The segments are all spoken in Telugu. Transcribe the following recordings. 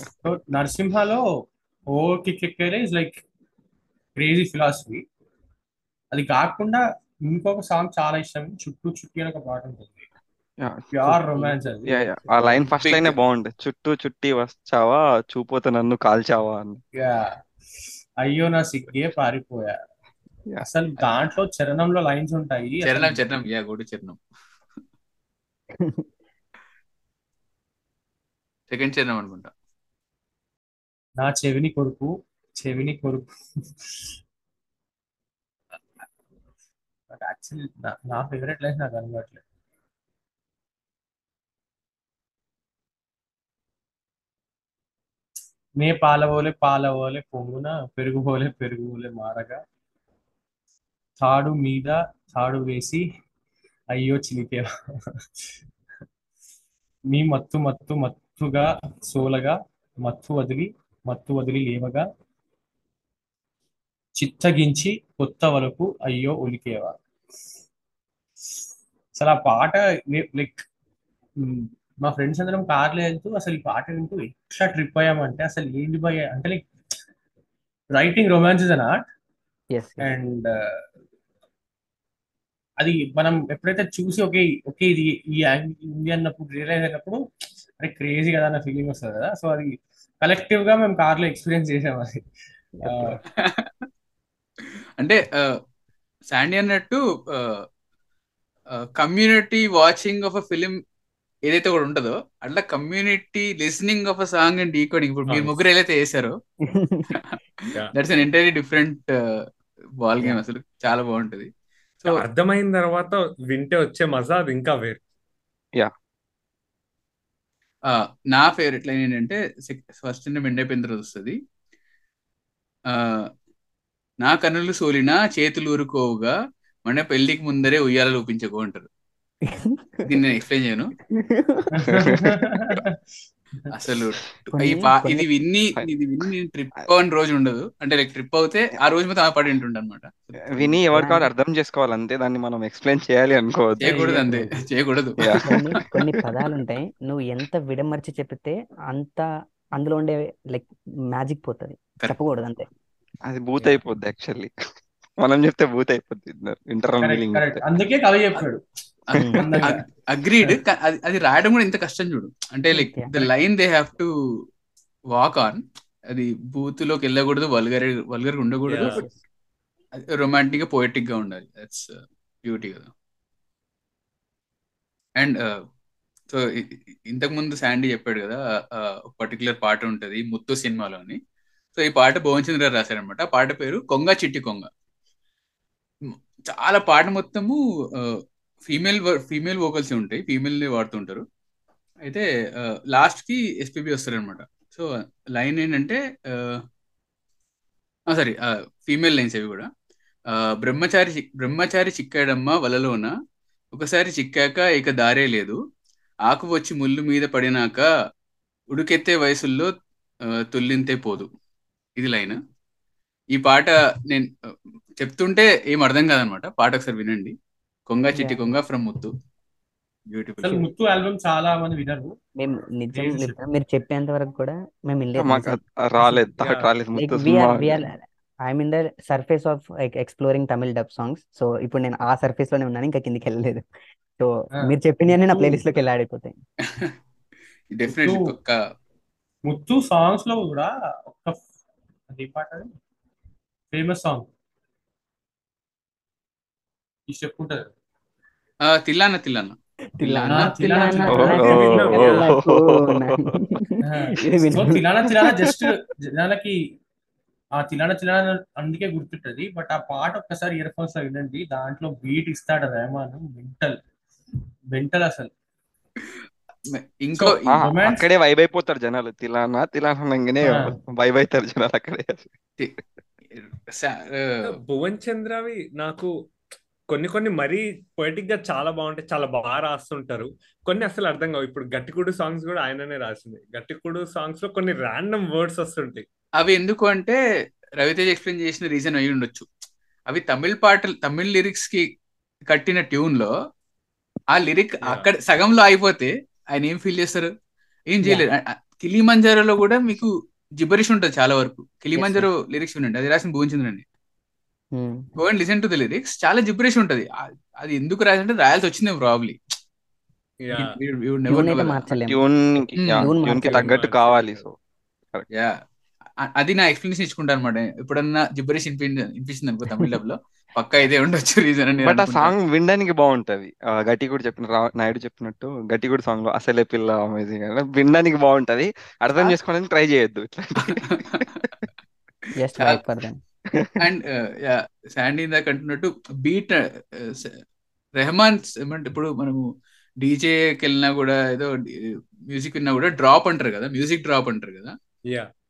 సో నరసింహలో ఓ కిక్ ఎక్కేరే ఇస్ లైక్ క్రేజీ ఫిలాసఫీ అది కాకుండా ఇంకొక సాంగ్ చాలా ఇష్టం చుట్టూ చుట్టి అని ఒక పాట ఉంటుంది. ప్యూర్ రొమాన్స్ అది. Yeah yeah. ఆ లైన్ ఫస్ట్ లైనే బాగుంది చుట్టూ చుట్టి వచ్చావా చూపోతే నన్ను కాల్చావా అని. యా. అయ్యో నా సిగ్గే పారిపోయా. Yeah. అసలు దాంట్లో చరణంలో లైన్స్ ఉంటాయి. చరణం చరణం. యా గోడు చరణం. సెకండ్ చరణం అనుకుంటా. నా చెవిని కొరుకు చెవిని కొరుకు యాక్చువల్లీ నా ఫేవరెట్ లైఫ్ నాకు అనట్లేదు నే పాలవోలే పాలవోలే పొంగున పెరుగుబోలే పెరుగుబోలే మారగా. తాడు మీద తాడు వేసి అయ్యో చిలికేవా నీ మత్తు మత్తు మత్తుగా సోలగా మత్తు వదిలి మత్తు వదిలి లేవగా చిత్తగించి కొత్త వరకు అయ్యో ఉలికేవా? అసలు ఆ పాట లైక్ మా ఫ్రెండ్స్ అందరం కార్లో వెళ్తూ అసలు ఈ పాట వింటూ ఎట్లా ట్రిప్ అయ్యామంటే అసలు ఏంటి భయ అంటే like writing romance is an art and అది మనం ఎప్పుడైతే చూసి ఓకే ఓకే ఇది ఈ ఇండియా అన్నప్పుడు రియలైజ్ అయినప్పుడు అరే క్రేజీ కదా అన్న ఫీలింగ్ వస్తుంది కదా. సో అది కలెక్టివ్గా మేము కార్లో ఎక్స్పీరియన్స్ చేసాం అది. ఆ, అంటే శాండీ అన్నట్టు community watching of a film ఏదైతే కూడా ఉంటుందో అట్లా community listening of a song and decoding ఇప్పుడు మీరు. ముగ్గురు ఏదైతే వేసారో Yeah. That's an entirely different ball game అసలు. చాలా బాగుంటది. సో అర్థమైన తర్వాత వింటే వచ్చే మజా అది ఇంకా వేరు. నా ఫేవరెట్ లైన్ ఏంటంటే ఫస్ట్ నేను అయిపోయిన తర్వాత వస్తుంది. ఆ, నా కన్నులు సోలినా చేతులు ఊరుకోవుగా మన పెళ్ళికి ముందరే ఉయ్యాల ఊపించకు అంటారు. దీన్ని నేను ఎక్స్ప్లెయిన్ చేయను. అసలు ఇది విన్ని ఇది విన్ని ట్రిప్ అవ్వని రోజు ఉండదు. అంటే లైక్ ట్రిప్ అవుతే ఆ రోజు మొత్తం పాట వింటుండ అనమాట విని ఎవరికి వాళ్ళు అర్థం చేసుకోవాలి అంతే. దాన్ని మనం ఎక్స్ప్లెయిన్ చేయాలి అనుకోవద్దు. చేయకూడదు అంతే. చేయకూడదు. కొన్ని పదాలు ఉంటాయి నువ్వు ఎంత విడమర్చి చెప్తే అంత అందులో ఉండే లైక్ మ్యాజిక్ పోతుంది. చెప్పకూడదు అంతే. అది బూత్ అయిపోద్ది యాక్చువల్లీ మనం చెప్తే బూత్ అయిపోద్ది. కరెక్ట్ అందుకే కవి చెప్పాడు. అగ్రీడ్ అది అది రాయడం కూడా ఇంత కష్టం చూడు. అంటే like. The line they have to walk on అది బూత్లోకి వెళ్ళకూడదు వల్గర్ వల్గర్ ఉండకూడదు. రొమాంటిక్గా పోయిటిక్గా ఉండాలి. దట్స్ బ్యూటీ కదా. అండ్ సో ఇంతకు ముందు శాండీ చెప్పాడు కదా పర్టికులర్ పాట ఉంటది ముత్తు సినిమాలోని. సో ఈ పాట భువనచంద్ర గారు రాశారనమాట ఆ పాట పేరు కొంగ చిట్టి కొంగ. చాలా పాట మొత్తము ఫీమేల్ ఫీమేల్ వోకల్స్ ఉంటాయి ఫీమేల్ వాడుతుంటారు. అయితే లాస్ట్కి ఎస్పీబీ వస్తారనమాట సో లైన్ ఏంటంటే సారీ ఫీమేల్ లైన్స్ అవి కూడా. బ్రహ్మచారి బ్రహ్మచారి చిక్కాడమ్మ వలలోన ఒకసారి చిక్కాక ఇక దారే లేదు. ఆకు వచ్చి ముళ్ళు మీద పడినాక ఉడుకెత్తే వయసుల్లో తుల్లింతే పోదు. ఇది లైన్. ఈ పాట నేను చెప్తుంటే ఏం అర్థం కాదనమాట పాట ఒకసారి వినండి. కొంగ చిట్టి. కొంగ ఫ్రమ్ ముత్తు. బ్యూటిఫుల్ అసలు ముత్తు ఆల్బమ్ చాలా మంది వినరు. మేము నిజం మీరు చెప్పేంత వరకు కూడా మేము మాకు రాలేదు. రాలేదు. Muthu cinema I'm in the surface of like exploring Tamil dub songs so ఇప్పుడు నేను ఆ సర్ఫేస్లోనే ఉన్నాను. ఇంకా కిందికి వెళ్ళలేదు. So Ah. మీరు చెప్పినవన్నీ నా ప్లేలిస్ట్లోకి వెళ్ళి ఆడిపోతాయి డెఫినెట్లీ ముత్తు- పక్క ముత్తు సాంగ్స్లో కూడా ఒక అది పాట ఫేమస్ సాంగ్ ఉంటది ఆ, తిల్లాన తిల్లాన. తిలానా తిలానా జస్ట్ జనాలకి ఆ తిలానా తిలానా అందుకే గుర్తుంటది బట్ ఆ పాట ఒక్కసారి ఇయర్ ఫోన్స్లో వినండి. దాంట్లో బీట్ ఇస్తాడు రెహమాన్ మెంటల్. మెంటల్ అసలు. ఇంకో అక్కడే వైబ్ అయిపోతారు జనాలు. తిలానా తిలానా అనగానే ఆ. వైబ్ అవుతారు జనాలు అక్కడే. భువన్ చంద్రవి నాకు కొన్ని కొన్ని మరీ పొయిటిక్గా చాలా బాగుంటాయి చాలా బాగా రాస్తుంటారు. కొన్ని అసలు అర్థం కావు. ఇప్పుడు గట్టికుడు సాంగ్స్ కూడా ఆయననే రాసింది. గట్టికుడు సాంగ్స్లో కొన్ని ర్యాండమ్ వర్డ్స్ వస్తుంటాయి. అవి ఎందుకు అంటే రవితేజ్ ఎక్స్ప్లెయిన్ చేసిన రీజన్ అయి ఉండొచ్చు. అవి తమిళ పాటలు తమిళ లిరిక్స్కి కట్టిన ట్యూన్లో ఆ లిరిక్. అక్కడ సగంలో అయిపోతే ఆయన ఏం ఫీల్ చేస్తారు? ఏం చేయలేరు. కిలిమంజారోలో కూడా మీకు జిబరిష్ ఉంటుంది చాలా వరకు. కిలిమంజారో లిరిక్స్ వినండి అది రాసిన భువనచంద్రని go and listen to the lyrics చాలా జిబరిష్ ఉంటది. అది ఎందుకు రాసింటే రాయాల్సి వచ్చింది ప్రాబ్లీ Hmm. తగ్గట్టు కావాలి సో యా అది నా ఎక్స్ప్లెనేషన్ ఇచ్చుకుంటా అనమాట ఎప్పుడన్నా జిబ్బరిష్ వినిపించింది అనుకో తమిళ డబ్లో పక్కా ఇదే ఉండొచ్చు రీజన్ అని బట్ ఆ సాంగ్ వినడానికి బాగుంటది. ఆ, గట్టి కూడా చెప్పిన నాయుడు చెప్పినట్టు గట్టి కూడా సాంగ్లో అసలే పిల్ల అమేజింగ్ వినడానికి బాగుంటది. అర్థం. చేసుకోవడానికి ట్రై చేయొద్దు ఇట్లాంటి అండ్ యా శాండీ ఇందాక అంటున్నట్టు బీట్ రెహమాన్ ఏమంటే ఇప్పుడు మనము డీజేకి వెళ్ళినా కూడా ఏదో మ్యూజిక్ విన్నా కూడా డ్రాప్ అంటారు కదా మ్యూజిక్ డ్రాప్ అంటారు కదా.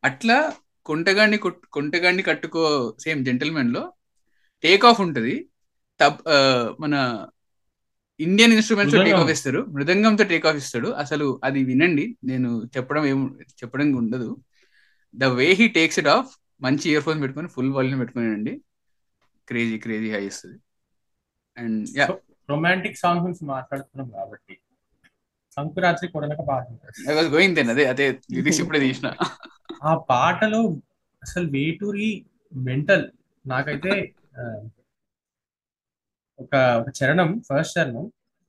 అట్లా కొంటగాన్ని కొట్- కొంటగాన్ని కట్టుకో సేమ్ జెంటల్మెన్లో టేక్ ఆఫ్ ఉంటది. తబ్ మన Indian instruments take mridangam. Off ఇస్తారు. మృదంగంతో టేక్ ఆఫ్ ఇస్తాడు. అసలు అది వినండి. నేను చెప్పడం ఏం చెప్పడం ఉండదు the way he takes it off మంచి ఇయర్ ఫోన్స్ పెట్టుకొని ఫుల్ వాల్యూమ్ పెట్టుకొని వినండి క్రేజీ క్రేజీ హై ఇస్తుంది అండ్ యా రొమాంటిక్ సాంగ్ గురించి మాట్లాడుతున్నాం కాబట్టి సంకురాత్రి కొడనక పాట గోయింగ్ దెన్ అదే అదే లిరిక్స్ ఇప్పుడే తీసిన. ఆ పాటలో అసలు వేటూరి మెంటల్ నాకైతే ఒక ఒక చరణం ఫస్ట్ చరణం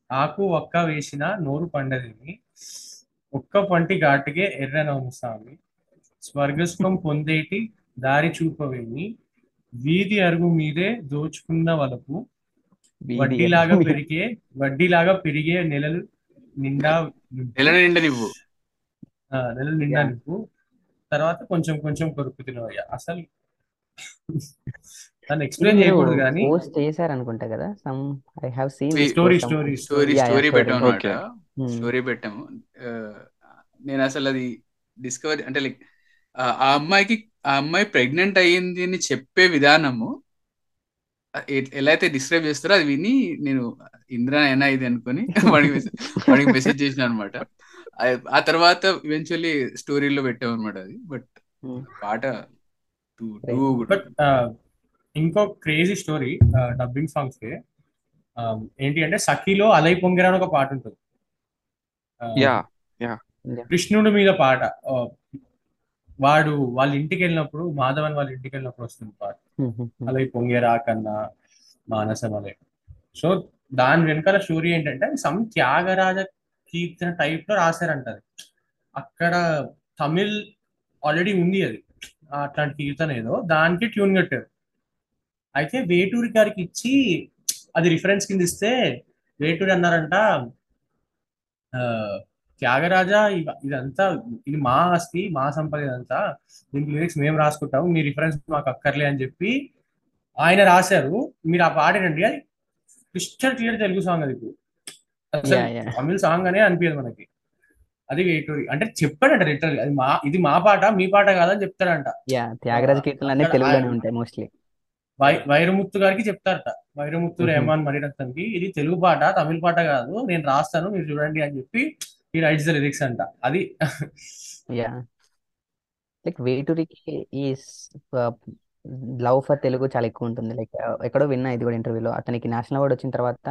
ఆకు ఒక్క వేసిన నోరు పండదిని ఒక్క పంటి ఘాటుకే ఎర్రనవము స్వామి స్వర్గస్వం పొందేటి దారి చూపవేమి. వీధి అరుగు మీదే దోచుకున్న వలపు వడ్డీలాగా పెరిగే వడ్డీలాగా పెరిగే నెలలు నిండా నెల నిండా నువ్వు. ఆ, నెలలు నిండా నువ్వు. తర్వాత కొంచెం కొంచెం కొరుకు తినవయ్యా. అసలు దాన్ని ఎక్స్ప్లెయిన్ చేయకూడదు కానీ పోస్ట్ చేశారు అనుకుంటా కదా? Some I have seen story story story story story. పెట్టాం అనమాట Okay. స్టోరీ పెట్టాము. ఆ, నేను అసలు అది డిస్కవర్ అంటే లైక్ ఆ అమ్మాయికి ఆ అమ్మాయి ప్రెగ్నెంట్ అయ్యింది అని చెప్పే విధానము ఎలా అయితే డిస్క్రైబ్ చేస్తారో అది విని నేను ఇంద్రా అయినా ఇది అనుకొని వాడికి మెసేజ్ వాడికి మెసేజ్ చేసిన అనమాట ఆ తర్వాత ఈవెన్చువల్లీ స్టోరీలో పెట్టాం అనమాట అది. But Hmm. పాట టూ టూ గుడ్ బట్ ఇంకో క్రేజీ స్టోరీ డబ్బింగ్ సాంగ్స్ ఏంటి అంటే సఖీలో అలై పొంగిరా అని ఒక పాట ఉంటుంది. కృష్ణుడి మీద పాట వాడు వాళ్ళ ఇంటికి వెళ్ళినప్పుడు మాధవన్ వాళ్ళ ఇంటికి వెళ్ళినప్పుడు వస్తుంది పాట. అలై పొంగేరా కన్నా మానసం అలై సో దాని వెనకాల స్టోరీ ఏంటంటే సమ్ త్యాగరాజ కీర్తన టైప్లో రాశారంట అది. అక్కడ తమిళ్ ఆల్రెడీ ఉంది అది. అట్లాంటి కీర్తన ఏదో దానికి ట్యూన్ కట్టారు. అయితే వేటూరి గారికి ఇచ్చి అది రిఫరెన్స్ కింద ఇస్తే వేటూరి అన్నారంట త్యాగరాజ ఇదంతా ఇది మా ఆస్తి మా సంపద ఇదంతా. దీనికి లిరిక్స్ మేము రాసుకుంటాము మీ రిఫరెన్స్ మాకు అక్కర్లే అని చెప్పి ఆయన రాశారు. మీరు ఆ పాడేనండి అది క్రిస్టల్ క్లియర్ తెలుగు సాంగ్ అది. తమిళ సాంగ్ అనే అనిపించదు మనకి. అది అంటే చెప్పాడంట లిటరల్ అది మా ఇది మా పాట మీ పాట కాదని చెప్తాడంట. త్యాగరాజ కీర్తనలు అన్ని అక్కడ తెలుగులోనే ఆ- ఉంటాయి మోస్ట్లీ వైరముత్తు గారికి చెప్తారట. వైరముత్తు Mhm. రెహమాన్ మణిరత్నంకి. ఇది తెలుగు పాట తమిళ పాట కాదు. నేను రాస్తాను మీరు చూడండి అని చెప్పి ఈ రైట్స్ ద లిరిక్స్ అంట. అది యా లైక్ వేటూరికి ఈ లవ్ ఫర్ తెలుగు చాలా ఎక్కువ ఉంటుంది. లైక్ ఎక్కడో విన్నా ఇది కూడా ఇంటర్వ్యూలో అతనికి నేషనల్ అవార్డు వచ్చిన తర్వాత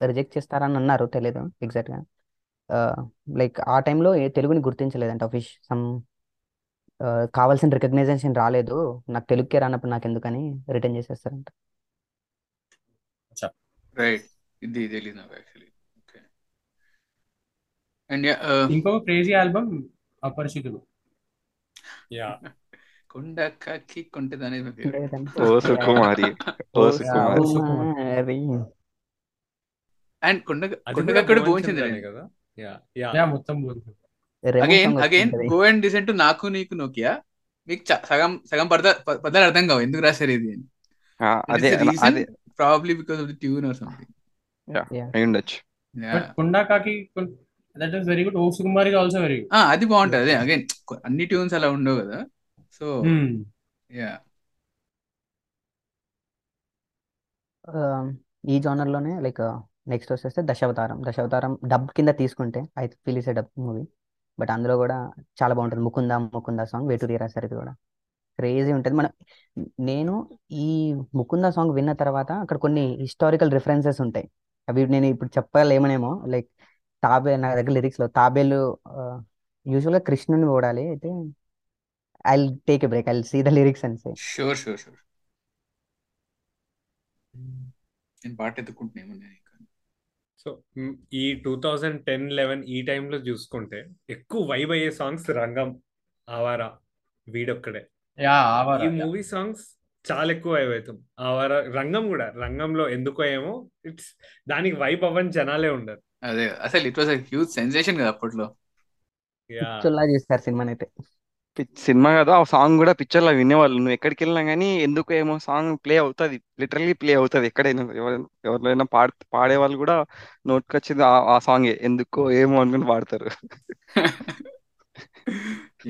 రిజెక్ట్ చేస్తారని అన్నారు. తెలియదు ఎగ్జాక్ట్గా. లైక్ ఆ టైంలో తెలుగుని గుర్తించలేదంట ఆఫీస్ సమ్ కావాల్సిన రికగ్నైజేషన్ రాలేదు. నాకు తెలుగుకే రానప్పుడు నాకు ఎందుకని రిటర్న్ చేసేస్తారంట. రైట్ ఇది తెలియదు నాకు యాక్చువల్లీ అండ్ ఇంకొక క్రేజీ ఆల్బమ్ అపరిచితుడు యా కొండ కక్కి కొంటది అనేది నా పేరు. ఓ సుకుమారి. ఓ ఓ సుకుమారి. సుకుమారి. అండ్ కొండ కొండ కదా? యా యా యా మొత్తం అగైన్ గో అండ్ డిసెంట్ నాకు నీకు నోకియా మీకు సగం సగం పద ప- పదాలు అర్థం కావు. ఎందుకు రాశారు ఇది అని? ఆ, అదే అదే. Probably because of the tune or something అయి ఉండొచ్చు. బట్ కుండాకాకి దట్ ఇస్ వెరీ గుడ్ ఓ సుకుమార్ ఆల్సో వెరీ గుడ్ అది బాగుంటది. అదే అగైన్ అన్ని ట్యూన్స్ అలా ఉండవు కదా. సో యా ఆ, ఈ genre లోనే లైక్ నెక్స్ట్ వచ్చేస్తే దశావతారం. దశావతారం డబ్ కింద తీసుకుంటే I feel is dub movie but అందులో కూడా చాలా బాగుంటుంది. ముకుంద ముకుంద సాంగ్ వేటూరి రాశారు ఇది కూడా. క్రేజీ ఉంటుంది. మన నేను ఈ ముకుంద సాంగ్ విన్న తర్వాత అక్కడ కొన్ని హిస్టారికల్ రిఫరెన్సెస్ ఉంటాయి. అవి నేను ఇప్పుడు చెప్పలేమనేమో లైక్ తాబే నా దగ్గర లిరిక్స్లో తాబేలు ఆ, యూజువల్గా కృష్ణుని ఓడాలి. అయితే I take a break I see the lyrics and say sure sure sure నేను పాట ఎత్తుకుంటున్నాను నేను ఇంకా. సో ఈ టూ థౌజండ్ టెన్ లెవెన్ ఈ టైంలో చూసుకుంటే ఎక్కువ వైబ్ అయ్యే సాంగ్స్ రంగం ఆవారా వీడొక్కడే. యా ఈ మూవీ సాంగ్స్ చాలా ఎక్కువ వైబ్ అవుతాం. ఆవారా రంగం కూడా రంగంలో ఎందుకో ఏమో ఇట్స్ దానికి వైబ్ అవ్వని జనాలే ఉండరు. అదే అసలు ఇట్ వాస్ హ్యూజ్ సెన్సేషన్ కదా అప్పట్లో. యా పిచ్చోల్లా చూస్తారు సినిమాని అయితే పిచ్- సినిమా కదా ఆ సాంగ్ కూడా పిక్చర్లో వినేవాళ్ళు. నువ్వు ఎక్కడికి వెళ్ళినా కానీ ఎందుకు ఏమో సాంగ్ ప్లే అవుతుంది. లిటరల్లీ ప్లే అవుతుంది ఎక్కడైనా. ఎవరైనా ఎవరైనా పాడ పాడే వాళ్ళు కూడా నోట్కి వచ్చింది ఆ ఆ సాంగే. ఎందుకో ఏమో అనుకుని పాడతారు.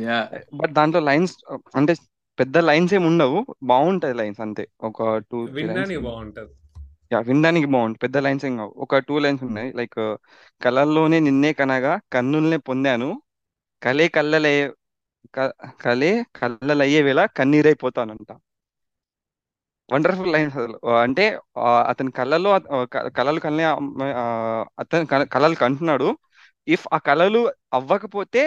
యా బట్ దాంట్లో లైన్స్ అంటే పెద్ద లైన్స్ ఏమి ఉండవు. బాగుంటాయి లైన్స్ అంతే. ఒక టూ బాగుంటది. యా వినడానికి బాగుంటుంది పెద్ద లైన్స్ ఏం కావు. ఒక టూ లైన్స్ ఉన్నాయి. లైక్ కలల్లోనే నిన్నే కనగా కన్నుల్నే పొందాను. కలే కళ్ళలే క- కలే కళ్ళలయ్యే వేళ కన్నీరైపోతానంట వండర్ఫుల్ లైన్స్ అసలు. ఆ, అంటే ఆ, అతని కళ్ళలో ఆ, క- కలలు కళ్ళే ఆ, అతని కలలు కంటున్నాడు. ఇఫ్ ఆ కళలు అవ్వకపోతే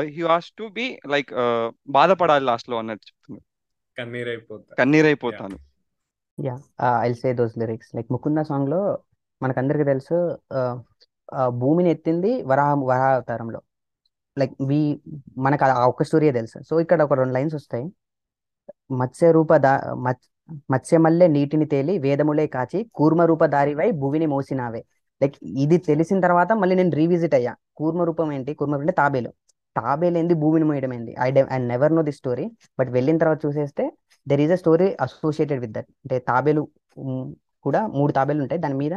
he has to be like బాధపడాలి లాస్ట్లో అన్నట్టు చెప్తున్నాడు. కన్నీర్ అయిపోతా కన్నీరైపోతాను yeah I say those lyrics like Mukunda సాంగ్లో మనకందరికి తెలుసు ఆ, ఆ, భూమిని ఎత్తింది వరాహ వరాహ అవతారంలో. లైక్ వి మనకు ఆ ఒక్క స్టోరీయే తెలుసు. సో ఇక్కడ ఒక రెండు లైన్స్ వస్తాయి. మత్స్య రూప దా మత్ మత్స్యమల్లె నీటిని తేలి వేదములే కాచి కూర్మ రూప దారివై భువిని మోసినావే. లైక్ ఇది తెలిసిన తర్వాత మళ్ళీ నేను రీవిజిట్ అయ్యా. కూర్మ రూపం ఏంటి? కూర్మ అంటే తాబేలు. తాబేలు ఏంది భూమిని మోయడం ఏంది I I never know the story but వెళ్ళిన తర్వాత చూసేస్తే there is a story associated with that అంటే తాబేలు కూడా మూడు తాబేలు ఉంటాయి. దాని మీద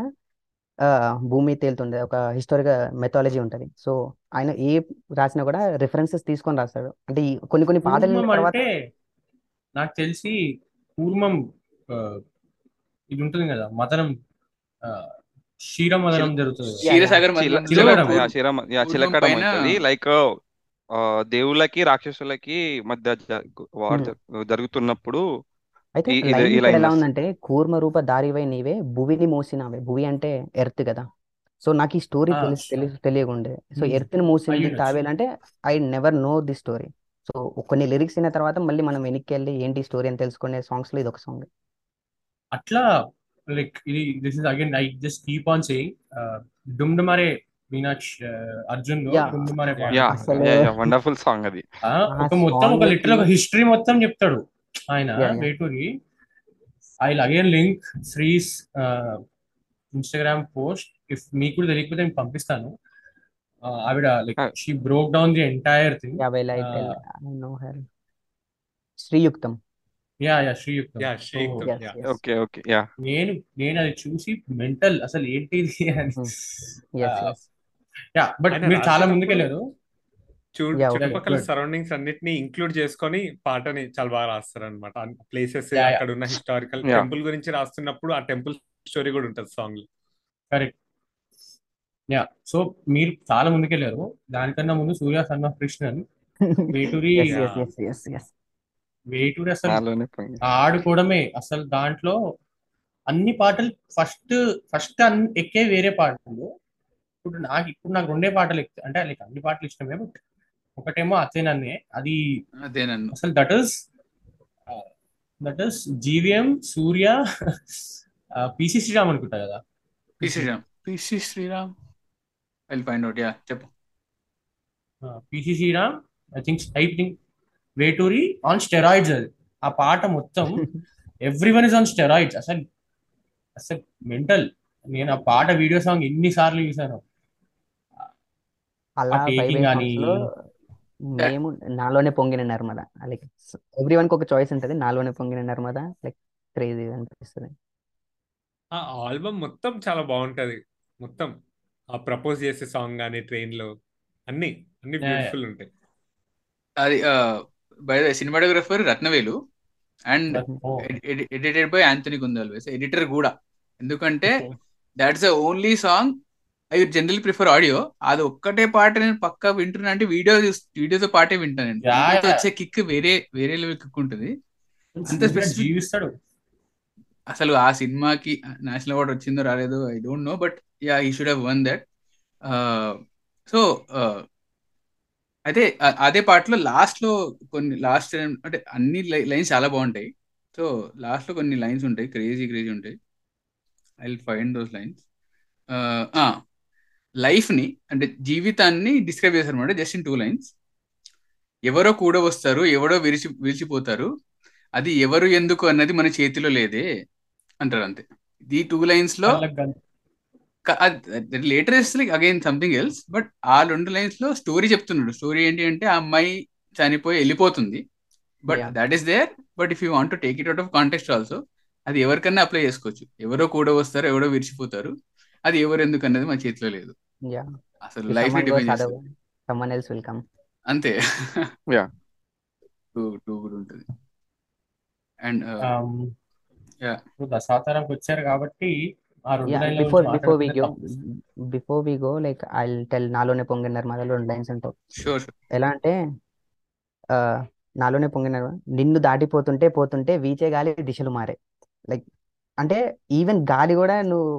భూమి తేలుతుంది. ఒక హిస్టారిక్ మెథాలజీ ఉంటుంది. సో ఆయన ఏ రాసినా కూడా రిఫరెన్సెస్ తీసుకొని రాస్తాడు. అంటే ఈ కొన్ని కొన్ని పాటలు తర్వాత నాకు తెలిసి ఆ, ఇది ఉంటుంది కదా మదనం క్షీరమదనం జరుగుతుంది. లైక్ దేవుళ్ళకి రాక్షసులకి మధ్య జరుగుతున్నప్పుడు అయితే ఎలా ఉందంటే కూర్మ రూప దారివై నీవే భువిని మోసినావే. భువి అంటే ఎర్త్ కదా. సో నాకు ఈ స్టోరీ తెలిసి తెలిసి తెలియకుండే. సో ఉమ్, ఎర్త్ని మూసింది అంటే I never know the story. So కొన్ని లిరిక్స్ విన్న తర్వాత మళ్ళీ మనం వెనక్కి వెళ్ళి ఏంటి స్టోరీ అని తెలుసుకునే సాంగ్స్లో ఇది ఒక సాంగ్. అట్లా లైక్ ఇది this is again I just keep on saying డుమ్డుమారే మీనాక్ష్ అర్జున్ వండర్ఫుల్ సాంగ్ అది. ఒక మొత్తం ఒక సాంగ్ లిటరల్ ఒక హిస్టరీ మొత్తం చెప్తాడు ఆయన Veturi. I again link శ్రీస్ Instagram post if మీకు కూడా తెలియకపోతే నేను పంపిస్తాను. ఆవిడ like she broke down the entire thing yeah well I tell I know her శ్రీయుక్తం. Yeah yeah శ్రీయుక్తం. Yeah so శ్రీయుక్తం yes yeah. Yes okay okay yeah. నేను నేను అది చూసి మెంటల్ అసలు ఏంటిది అని. ఎస్ యా బట్ మీరు చాలా ముందుకెళ్ళారు చూ యా ఓకే చుట్టుపక్కల సరౌండింగ్స్ అన్నిటిని ఇంక్లూడ్ చేసుకొని పాటని చాలా బాగా రాస్తారు అనమాట ప్లేసెస్ అక్కడ ఉన్న హిస్టారికల్ టెంపుల్ గురించి రాస్తున్నప్పుడు ఆ టెంపుల్ స్టోరీ కూడా ఉంటుంది సాంగ్లో కరెక్ట్ యా సో మీరు చాలా ముందుకెళ్ళారు దానికన్నా ముందు సూర్య సన్ ఆఫ్ కృష్ణన్ వేటూరి వేటూరి అసలు ఆడుకోవడమే. అసలు దాంట్లో అన్ని పాటలు ఫస్ట్ ఫస్ట్ ఎక్కే వేరే పాటలు. ఇప్పుడు నాకు ఇప్పుడు నాకు రెండే పాటలు అంటే లైక్ అన్ని పాటలు ఇష్టమే బట్ ఒకటేమో అతే నన్నే. అది అసలు that is that is GVM Surya PC Sriram అనుకుంటా కదా. P Sriram. PC Sriram? I find out yeah చెప్పు. PC Sriram I think I think Veturi on steroids అది. ఆ పాట మొత్తం everyone is on steroids. అసలు అసలు మెంటల్. నేను ఆ పాట వీడియో సాంగ్ ఎన్ని సార్లు చూసాను అలా మేము నాలోనే పొంగిన నర్మద. లైక్ ఎవ్రీ వన్కి ఒక చాయిస్ ఉంటుంది నాలోనే పొంగిన నర్మద లైక్ క్రేజీ అనిపిస్తుంది. ఆ ఆల్బమ్ మొత్తం చాలా బాగుంటది. మొత్తం ఆ ప్రపోజ్ చేసే సాంగ్ కానీ ట్రైన్లో అన్ని అన్ని బ్యూటిఫుల్ ఉంటాయి. అది by the cinematographer Rathnavelu and edited by Anthony Gonsalves editor కూడా. ఎందుకంటే that's the only song I general prefer audio అది ఒక్కటే పాట నేను పక్కా వింటున్నా. అంటే వీడియో వీడియోతో పాటే వింటాను నేను. యా వీడియోతో వచ్చే కిక్ వేరే వేరే లెవెల్ కిక్ ఉంటుంది. అంత జీవిస్తాడు. అసలు ఆ సినిమాకి నేషనల్ అవార్డ్ వచ్చిందో రాలేదో I don't know but yeah he should have won that so అయితే అదే పాటలో లాస్ట్లో కొన్ని లాస్ట్ అంటే అన్ని లైన్స్ చాలా బాగుంటాయి. సో లాస్ట్లో కొన్ని లైన్స్ ఉంటాయి. క్రేజీ క్రేజీ ఉంటాయి. I will find those lines లైఫ్ని అంటే జీవితాన్ని డిస్క్రైబ్ చేశారు అనమాట జస్ట్ ఇన్ టూ లైన్స్. ఎవరో కూడా వస్తారు ఎవడో విరిచి విరిచిపోతారు. అది ఎవరు ఎందుకు అన్నది మన చేతిలో లేదే అంటారు అంతే. ఈ టూ లైన్స్లో later again something else but ఆ రెండు లైన్స్లో స్టోరీ చెప్తున్నాడు. స్టోరీ ఏంటి అంటే ఆ అమ్మాయి చనిపోయి వెళ్ళిపోతుంది. But. That is there but if you want to take it out of context also అది ఎవరికన్నా అప్లై చేసుకోవచ్చు. ఎవరో కూడా వస్తారు ఎవరో విరిచిపోతారు. అది ఎవరు ఎందుకు అన్నది మన చేతిలో లేదు. యా అసలు లైఫ్ని someone goes డిపెండ్ other చేస్తుంది way, someone else will come. అంతే Yeah. టూ టూ కూడా ఉంటుంది అండ్ um. ఇప్పుడు వచ్చారు కాబట్టి ఆ రెండు Yeah, లైన్ల before గురించి before we మాట్లాడుకుంటే go తప్పు. before we go like I'll tell నాలోనే పొంగిన నర్మదాలో రెండు లైన్స్ ఉంటాయి షూర్ షూర్ ఎలా అంటే ఆ నాలోనే పొంగిన నిన్ను దాటిపోతుంటే పోతుంటే వీచే గాలి దిశలు మారే లైక్ అంటే ఈవెన్ గాలి కూడా నువ్వు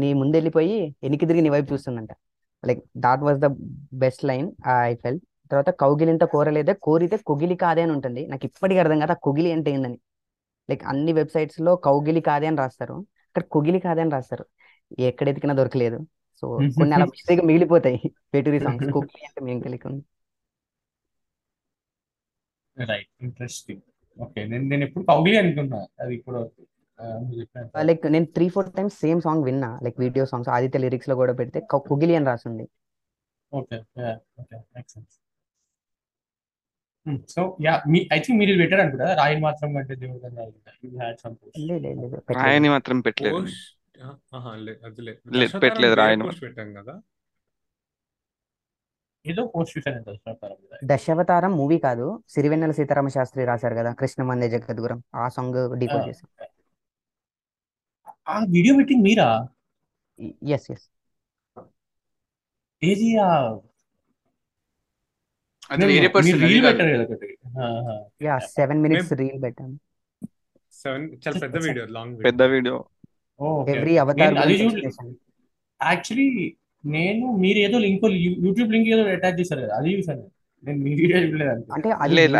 నీ ముందు వెళ్ళిపోయి వెనక్కి తిరిగి నీ వైపు చూస్తుందంట. Like that was the best line I fell తర్వాత కౌగిలింత కోరలేదే కోరితే కొగిలి కాదే అని ఉంటుంది. నాకు ఇప్పటికీ అర్థం కాదు ఆ కొగిలి అంటే ఏందని. లైక్ అన్ని వెబ్సైట్స్లో కౌగిలి కాదే అని రాస్తారు. అక్కడ కొగిలి కాదే అని రాస్తారు. ఎక్కడ ఎతికినా దొరకలేదు. సో కొన్ని అలా మిస్టేక్ మిగిలిపోతాయి. పేటూరి సాంగ్స్ కొగిలి అంటే మేము తెలియకుండా. రైట్ ఇంట్రెస్టింగ్ ఓకే నేను నేను ఎప్పుడు కౌగిలి అనుకున్నా. అది ఇప్పుడు లైక్ నేను three four times same song విన్నా లైక్ వీడియో సాంగ్స్ ఆదిత్య లిరిక్స్లో కూడా పెడితే కొగిలి అని రాసింది. Okay okay so yeah me I think మీరు పెట్టారు అనుకుంటా రాయి మాత్రం కంటే దేవుడు కన్నా యూ హ్యాడ్ సమ్ లేదు లేదు లేదు రాయని మాత్రం పెట్టలేదు. పెట్టలేదు, రాయను. పెట్టాం కదా. ఏదో పోస్ట్ చూసాను దశావతారం మీద దశావతారం మూవీ కాదు సిరివెన్నెల సీతారామ శాస్త్రి రాశారు కదా కృష్ణమందే జగద్గురం ఆ సాంగ్ డీకోడ్ చేశాం ఆ వీడియో పెట్టింది మీరా? ఎస్ ఎస్ ఏది ఆ? అది వేరే పర్సన్ అది రీల్ కాదు. పెట్టారు కదా ఒకటి. ఆహా. యా సెవెన్ మినిట్స్ రీల్ పెట్టాం. సెవెన్ చాలా పెద్ద వీడియో లాంగ్ పెద్ద వీడియో. ఎవ్రీ అవతార్. యాక్చువల్లీ నేను మీరు ఏదో లింక్ యూట్యూబ్ లింక్ ఏదో అటాచ్ చేశారు కదా అది చూసాను నేను. మీ వీడియో చూడలేదు అంటే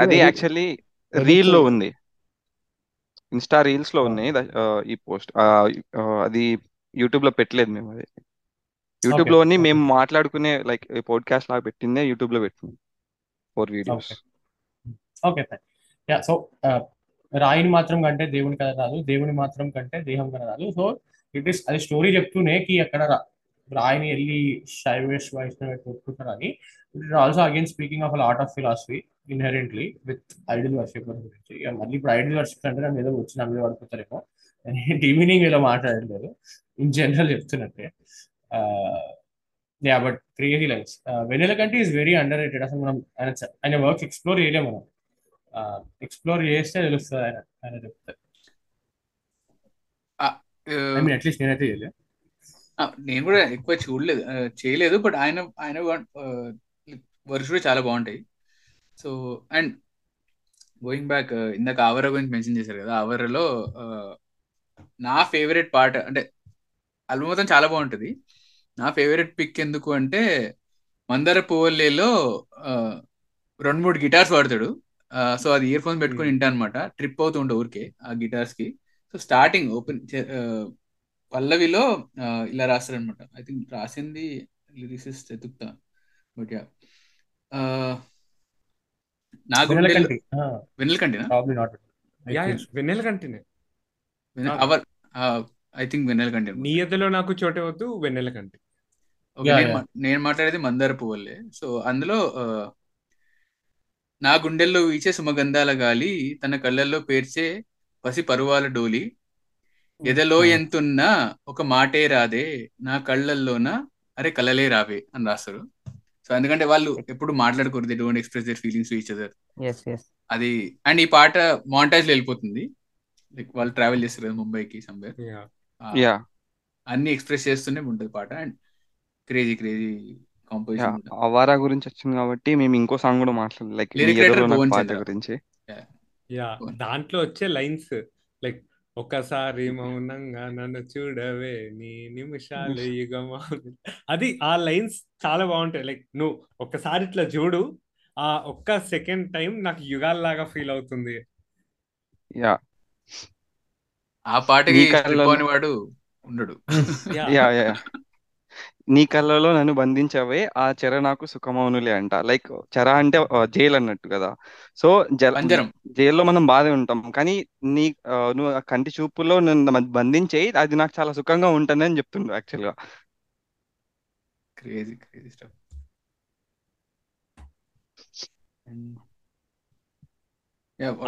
అది యాక్చువల్లీ రీల్లో ఉంది. ఇన్స్టా రీల్స్లో ఉన్నాయి ఈ పోస్ట్. అది యూట్యూబ్లో పెట్టలేదు మేము అది. యూట్యూబ్లోని. మేము మాట్లాడుకునే లైక్ పోడ్కాస్ట్ లాగా పెట్టిందే యూట్యూబ్లో పెట్టింది four videos. Okay. Yeah so రాయిని మాత్రం కంటే దేవుని కథ రాదు. దేవుని మాత్రం కంటే దేహం కథ రాదు. సో ఇట్ ఈస్ అది స్టోరీ చెప్తూనే కి అక్కడ రా- రాయిని వెళ్ళి శైవేష్ Vaishnav కొట్టుకుంటారని it is also again speaking of lot of philosophy inherently with idol worship గురించి. మళ్ళీ ఇప్పుడు ఐడియల్ వర్షిప్ అంటే నన్ను ఏదో వచ్చి నా మీద పడిపోతారేమో డిమినింగ్ ఇలా మాట్లాడలేదు ఇన్ జనరల్ చెప్తున్నట్టే. యా బట్ క్రేజీ లైన్స్ వెనెల కంటే ఈస్ వెరీ అండర్ రేటెడ్ అసలు మనం ఆయన ఆయన వర్క్ ఎక్స్ప్లోర్ చేయలేము మనం. ఎక్స్ప్లోర్ చేస్తే తెలుస్తుంది ఆయన ఆయన చెప్తే. అట్లీస్ట్ నేనైతే చేయలేదు. నేను కూడా ఎక్కువ చూడలేదు. చేయలేదు బట్ ఆయన ఆయన వర్క్స్ కూడా చాలా బాగుంటాయి. సో అండ్ గోయింగ్ బ్యాక్ ఇందాక ఆవర గురించి మెన్షన్ చేశారు కదా ఆవరలో నా ఫేవరెట్ పాట అంటే ఆల్బమ్ మొత్తం చాలా బాగుంటుంది. నా ఫేవరెట్ పిక్ ఎందుకు అంటే మందర పువ్వులేలో రెండు మూడు గిటార్స్ వాడతాడు. సో అది ఇయర్ ఫోన్స్ పెట్టుకొని Hmm. వింటా అనమాట ట్రిప్ అవుతుండే ఊరికే ఆ గిటార్స్కి. సో స్టార్టింగ్ ఓపెన్ పల్లవిలో ఇలా రాస్తాడు అనమాట ఐ థింక్ రాసింది లిరిసిస్ట్ ఎతుకుతా బట్ యా నా కంటి. వెన్నెల కంటినా? ప్రాబ్లీ నాట్ యా వెన్నెల కంటినే. అవర్ ఐ థింక్ వెన్నెల కంటి నీ ఎదలో నాకు చోటే వద్దు వెన్నెల కంటి. ఓకే Yeah, నేను మాట్లాడేది మందార పువ్వులే. సో అందులో నా గుండెల్లో వీచే సుమగంధాల గాలి తన కళ్ళల్లో పేర్చే పసి పరువాల డోలి ఎదలో. ఎంతున్నా ఒక మాటే రాదే నా కళ్ళల్లోన అరే కలలే రావే అని రాస్తారు. సో ఎందుకంటే వాళ్ళు ఎప్పుడు మాట్లాడుకోరు they don't express their feelings each other అది అండ్ ఈ పాట మాంటాజ్లో వెళ్ళిపోతుంది. లైక్ వాళ్ళు ట్రావెల్ చేస్తారు కదా ముంబైకి సంవేర్ యా యా అన్ని ఎక్స్ప్రెస్ చేస్తూనే ఉంటుంది పాట and crazy crazy composition Awara గురించి వచ్చింది కాబట్టి మేము ఇంకో సాంగ్ కూడా మాట్లాడలేదు. లైక్ పాట. గురించి. యా దాంట్లో వచ్చే లైన్స్ లైక్ ఒకసారి మౌనంగా నన్ను చూడవే నీ నిమిషాలు యుగమా అది ఆ లైన్స్ చాలా బాగుంటాయి. లైక్ నువ్వు ఒకసారి ఇట్లా చూడు ఆ ఒక్క సెకండ్ టైం నాకు యుగాల్లాగా ఫీల్ అవుతుంది. యా. ఆ పాటకి వాడు ఉండడు. Yeah yeah yeah. నీ కళ్ళలో నన్ను బంధించవే ఆ చెర నాకు సుఖమౌనులే అంట. లైక్ చెర అంటే జైలు అన్నట్టు కదా. సో జల జైల్లో మనం బాధే ఉంటాం. కానీ నీ నువ్వు ఆ కంటి చూపులో నన్ను బంధించేయి అది నాకు చాలా సుఖంగా ఉంటుంది అని చెప్తుండు యాక్చువల్గా క్రేజీ క్రేజీ స్టఫ్.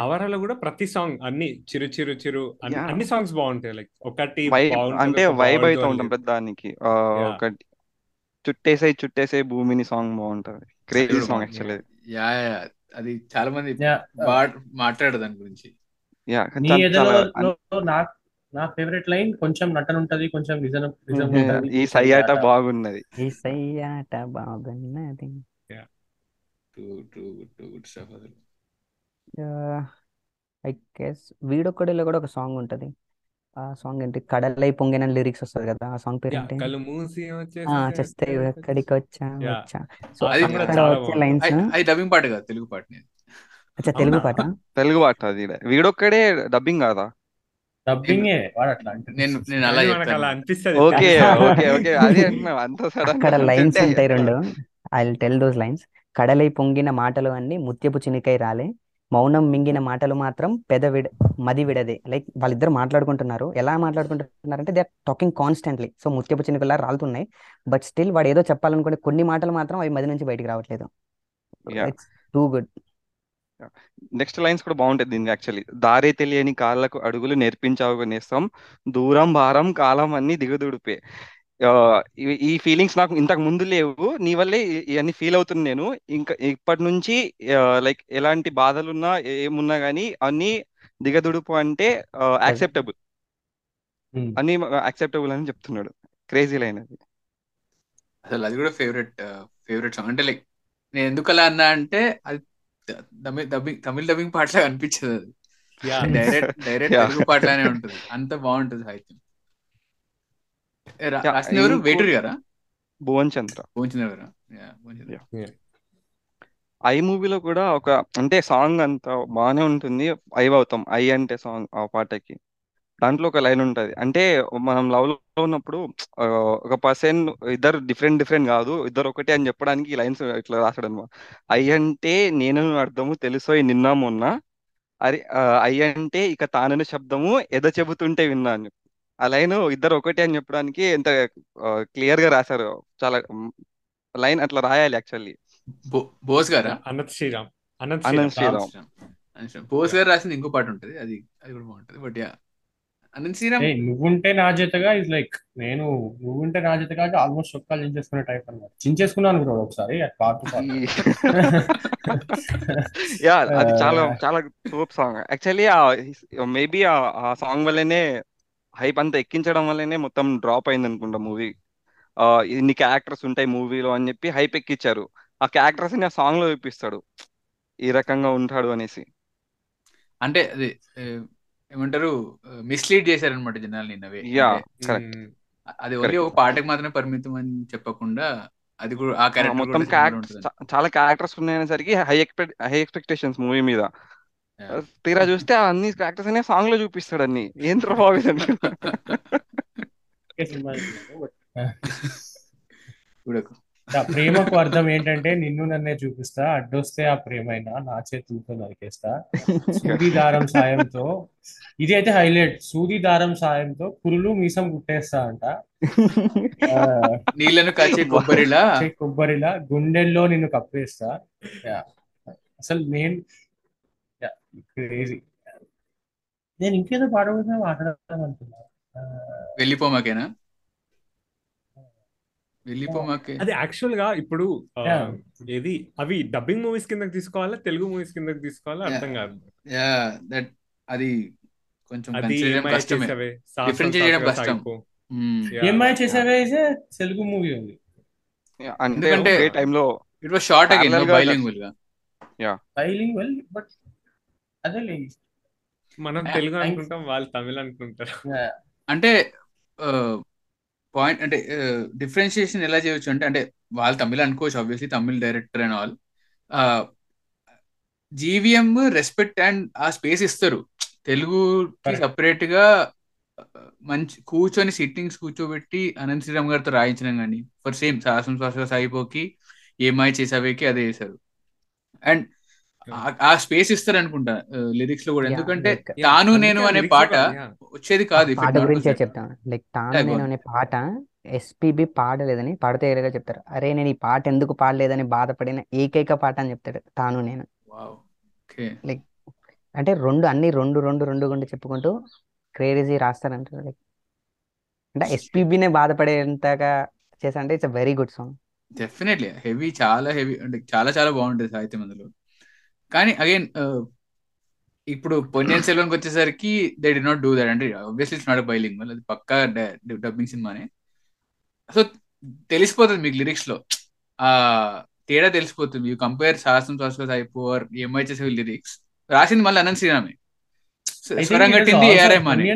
అవరాలో కూడా ప్రతి సాంగ్ అన్ని చిరు చిరు చిరు అన్ని సాంగ్స్ బాగుంటాయి లైక్ ఒకటి అంటే వైబ్ అని ఉంటాం ఆ, Yeah. ఒకటి చుట్టేసే చుట్టేసే భూమిని సాంగ్ బాగుంటది. Crazy song actually yeah yeah అది చాలా మంది యా బాగా మాట్లాడారు దాని గురించి. యా నీ చాలా ఎదలో చాలా నా నా ఫేవరెట్ లైన్ కొంచెం నటన ఉంటది కొంచెం నిజం నిజం ఉంటది. ఈ సయ్యాట బాగున్నది. ఈ సయ్యాట బాగున్నది. Too too too good stuff అసలు. ఐ గెస్ వీడొక్కడిలో కూడా ఒక సాంగ్ ఉంటది. ఆ సాంగ్ ఏంటి? కడలై పొంగిన లిరిక్స్ వస్తుంది కదా ఆ సాంగ్ పేరు ఏంటి కళ్ళు మూసి ఆ చేస్తే ఎక్కడికి వచ్చా వచ్చా. సో అది కూడా అక్కడ చాలా వచ్చే లైన్స్ అది డబ్బింగ్ పాట కాదు తెలుగు పాటని అచ్చా తెలుగు అవునా? పాట? తెలుగు పాట అది వీడొక్కడే డబ్బింగ్ కాదా? నేను డబ్బింగే వాడు అట్లా అంటే నేను నేను అలా కానీ మనకు చెప్పాను అలా అనిపిస్తుంది. Okay okay okay. అదే అంత సడన్గా అక్కడ లైన్స్ అంటే ఉంటాయి రెండు. I tell those lines. కడలై పొంగిన మాటలు అన్ని ముత్యపు చినికై రాలే. మౌనం మింగిన మాటలు మాత్రం పెద విడ మది విడదే. లైక్ వాళ్ళిద్దరు మాట్లాడుకుంటున్నారు. ఎలా మాట్లాడుకుంటున్నారు అంటే they are talking constantly. So ముత్యపు చినుకలా రాలుతున్నాయి. బట్ స్టిల్ వాడు ఏదో చెప్పాలనుకునే కొన్ని మాటలు మాత్రం అవి మది నుంచి బయటికి రావట్లేదు. Too good. నెక్స్ట్ లైన్స్ కూడా బాగుంటుంది దీనికి యాక్చువల్లీ. దారే తెలియని కాళ్ళకు అడుగులు నేర్పించావు నేస్తాం దూరం భారం కాలం అన్ని దిగదుడిపే. ఈ ఫీలింగ్స్ నాకు ఇంతకు ముందు లేవు. నీ వల్లే ఇవన్నీ ఫీల్ అవుతుంది నేను. ఇంకా ఇప్పటి నుంచి లైక్ ఎలాంటి బాధలున్నా ఏమున్నా కానీ అన్ని దిగదుడుపు అంటే యాక్సెప్టబుల్ అన్ని యాక్సెప్టబుల్ అని చెప్తున్నాడు. క్రేజీ లైన్ అది. అసలు అది కూడా ఫేవరెట్ ఫేవరెట్ సాంగ్ అంటే లైక్ నేను ఎందుకు అలా అన్నా అంటే అది తమిళ డబ్బింగ్ తమిళ డబ్బింగ్ పాటలా అనిపించదు అది. Yeah direct direct. తెలుగు పాటలానే ఉంటుంది. అంత బాగుంటుంది సాహిత్యం ఏ, రా- Yeah, రాసింది ఎవరు వేటూరి గారా? భువన్ చంద్ర గారా? Yeah భోంచిన Yeah. ఐ మూవీలో కూడా ఒక అంటే సాంగ్ అంత బాగానే ఉంటుంది ఐవ్ అవుతాం ఐ అంటే సాంగ్ ఆ పాటకి. దాంట్లో ఒక లైన్ ఉంటది. అంటే మనం లవ్లో ఉన్నప్పుడు ఒక పర్సన్ ఇద్దరు డిఫరెంట్ డిఫరెంట్ కాదు ఇద్దరు ఒకటే అని చెప్పడానికి ఈ లైన్స్ ఇట్లా రాసాడు అనమాట ఐ అంటే నేను అర్థము తెలుసో నిన్న మొన్న? అరి ఐ అంటే ఇక తానని శబ్దము ఎద చెబుతుంటే విన్నా అని చెప్పి. ఆ లైన్ ఇద్దరు ఒకటే అని చెప్పడానికి ఎంత క్లియర్గా రాశారు చాలా లైన్ అట్లా రాయాలి యాక్చువల్లీ. బోస్ గారా? అనంత్ శ్రీరామ్. అనంత్ అనంత్ శ్రీరామ్. బోస్ గారు రాసింది ఇంకో పాట ఉంటుంది. అది అది కూడా బాగుంటుంది. But yeah. అనంత్ శ్రీరామ్? నువ్వుంటే నా జతగా ఇస్ లైక్ నేను నువ్వుంటే నా జతగా ఆల్మోస్ట్ చొక్కాలు చించేసుకునే టైప్ అనమాట చించేసుకున్నాను కూడా ఒకసారి పాడుతూ యా అది చాలా చాలా సూప్ సాంగ్. యాక్చువల్లీ మేబీ ఆ సాంగ్ వల్లనే హైప్ అంతా ఎక్కించడం వల్లనే మొత్తం డ్రాప్ అయింది అనుకుంటా మూవీ. ఇన్ని క్యారెక్టర్స్ ఉంటాయి మూవీలో అని చెప్పి హైప్ ఎక్కించారు ఆ క్యారెక్టర్స్ని ఆ సాంగ్లో చూపిస్తాడు. ఈ రకంగా ఉంటాడు అనేసి. అంటే అది ఏమంటారు మిస్లీడ్ చేశారనమాట జనాల్ని నవే యా అంటే కరెక్ట్ మ్మ్. అది ఓన్లీ ఒక పాటకి మాత్రమే పరిమితం అని చెప్పకుండా అది కూడా ఆ క్యారెక్టర్ మొత్తం చాలా characters ఉన్నాయనేసరికి high expect high expectations movie మీద. తీరా చూస్తే ఆ అన్ని క్యారెక్టర్స్ అనే సాంగ్లో చూపిస్తాడు అన్ని. ఏం ప్రభావితం ప్రేమకు అర్థం ఏంటంటే నిన్ను నన్నే చూపిస్తా అడ్డొస్తే ఆ ప్రేమైనా నా చేతులతో నరికేస్తా. సూది దారం సాయంతో ఇది అయితే హైలైట్. సూది దారం సాయంతో కురులు మీసం కుట్టేస్తా అంట. ఆ, నీళ్ళను కాచే కొబ్బరిలా? కొబ్బరిలా గుండెల్లో నిన్ను కప్పేస్తా. యా. అసలు నేను క్రేజీ నేను ఇంకేదో పాట గురించి మాట్లాడదాం అనుకున్నా. ఆ, వెళ్ళిపోమాకేనా? వెళ్ళిపోమాకే? అది యాక్చువల్గా ఇప్పుడు. ఏది అవి డబ్బింగ్ మూవీస్ కిందకి తీసుకోవాలా తెలుగు మూవీస్ కిందకి తీసుకోవాలా అర్థం కాదు. యా దట్ అది కొంచెం కష్టమే. చేయడం కష్టం. ఏమై చేసావే తెలుగు మూవీ ఉంది. అంటే ఇట్ వాస్ షార్ట్ అగైన్ బైలింగ్వల్గా బట్ అదే మనం తెలుగు. అనుకుంటాం వాళ్ళు తమిళ అనుకుంటారు. అంటే పాయింట్ అంటే డిఫరెన్షియేషన్ ఎలా చేయొచ్చు అంటే అంటే వాళ్ళు తమిళ అనుకోవచ్చు obviously Tamil director and all GVM respect and ఆ స్పేస్ ఇస్తారు. తెలుగుకి Correct. సపరేట్గా మంచి కూర్చొని సిట్టింగ్స్ కూర్చోబెట్టి అనంత శ్రీరామ్ గారితో రాయించడం కానీ ఫర్ సేమ్ శాసన శ్వాస సాయిపోకి ఏమై చేసావేకి అదే చేశారు. అండ్ ఆ స్పేస్ ఇస్తారు అనుకుంటా లిరిక్స్లో కూడా ఎందుకంటే తాను నేను అనే పాట. వచ్చేది కాదు పాట గురించే. చెప్తాను లైక్ తాను నేను. అనే పాట ఎస్పీబి పాడలేదని పాడితే ఎలాగా చెప్తారు అరే నేను ఈ పాట ఎందుకు పాడలేదని బాధపడిన ఏకైక పాట అని చెప్తాడు తాను నేను. Okay. అంటే రెండు అన్ని రెండు రెండు రెండు గుండి చెప్పుకుంటూ క్రేజీ రాస్తారంటారు లైక్ అంటే ఎస్పీబీనే బాధపడేంతగా చేసా అంటే it's very good song definitely heavy చాలా హెవీ అంటే చాలా చాలా బాగుంటుంది సాహిత్యం అందులో కానీ అగైన్ ఇప్పుడు పొన్నియన్ సెల్వన్కి వచ్చేసరికి they did not do that అంటే ఆబ్వియస్లీ ఇట్స్ నాట్ బైలింగ్ అది పక్కా డబ్బింగ్ సినిమానే. సో తెలిసిపోతుంది మీకు లిరిక్స్లో ఆ తేడా తెలిసిపోతుంది. యూ కంపేర్ శాస్త్రం శాస్త్ర అయిపోర్ ఏమై చేసే లిరిక్స్ రాసింది మళ్ళీ అనంత్ శ్రీరామే. స్వరం కట్టింది ఏఆర్ఎం అని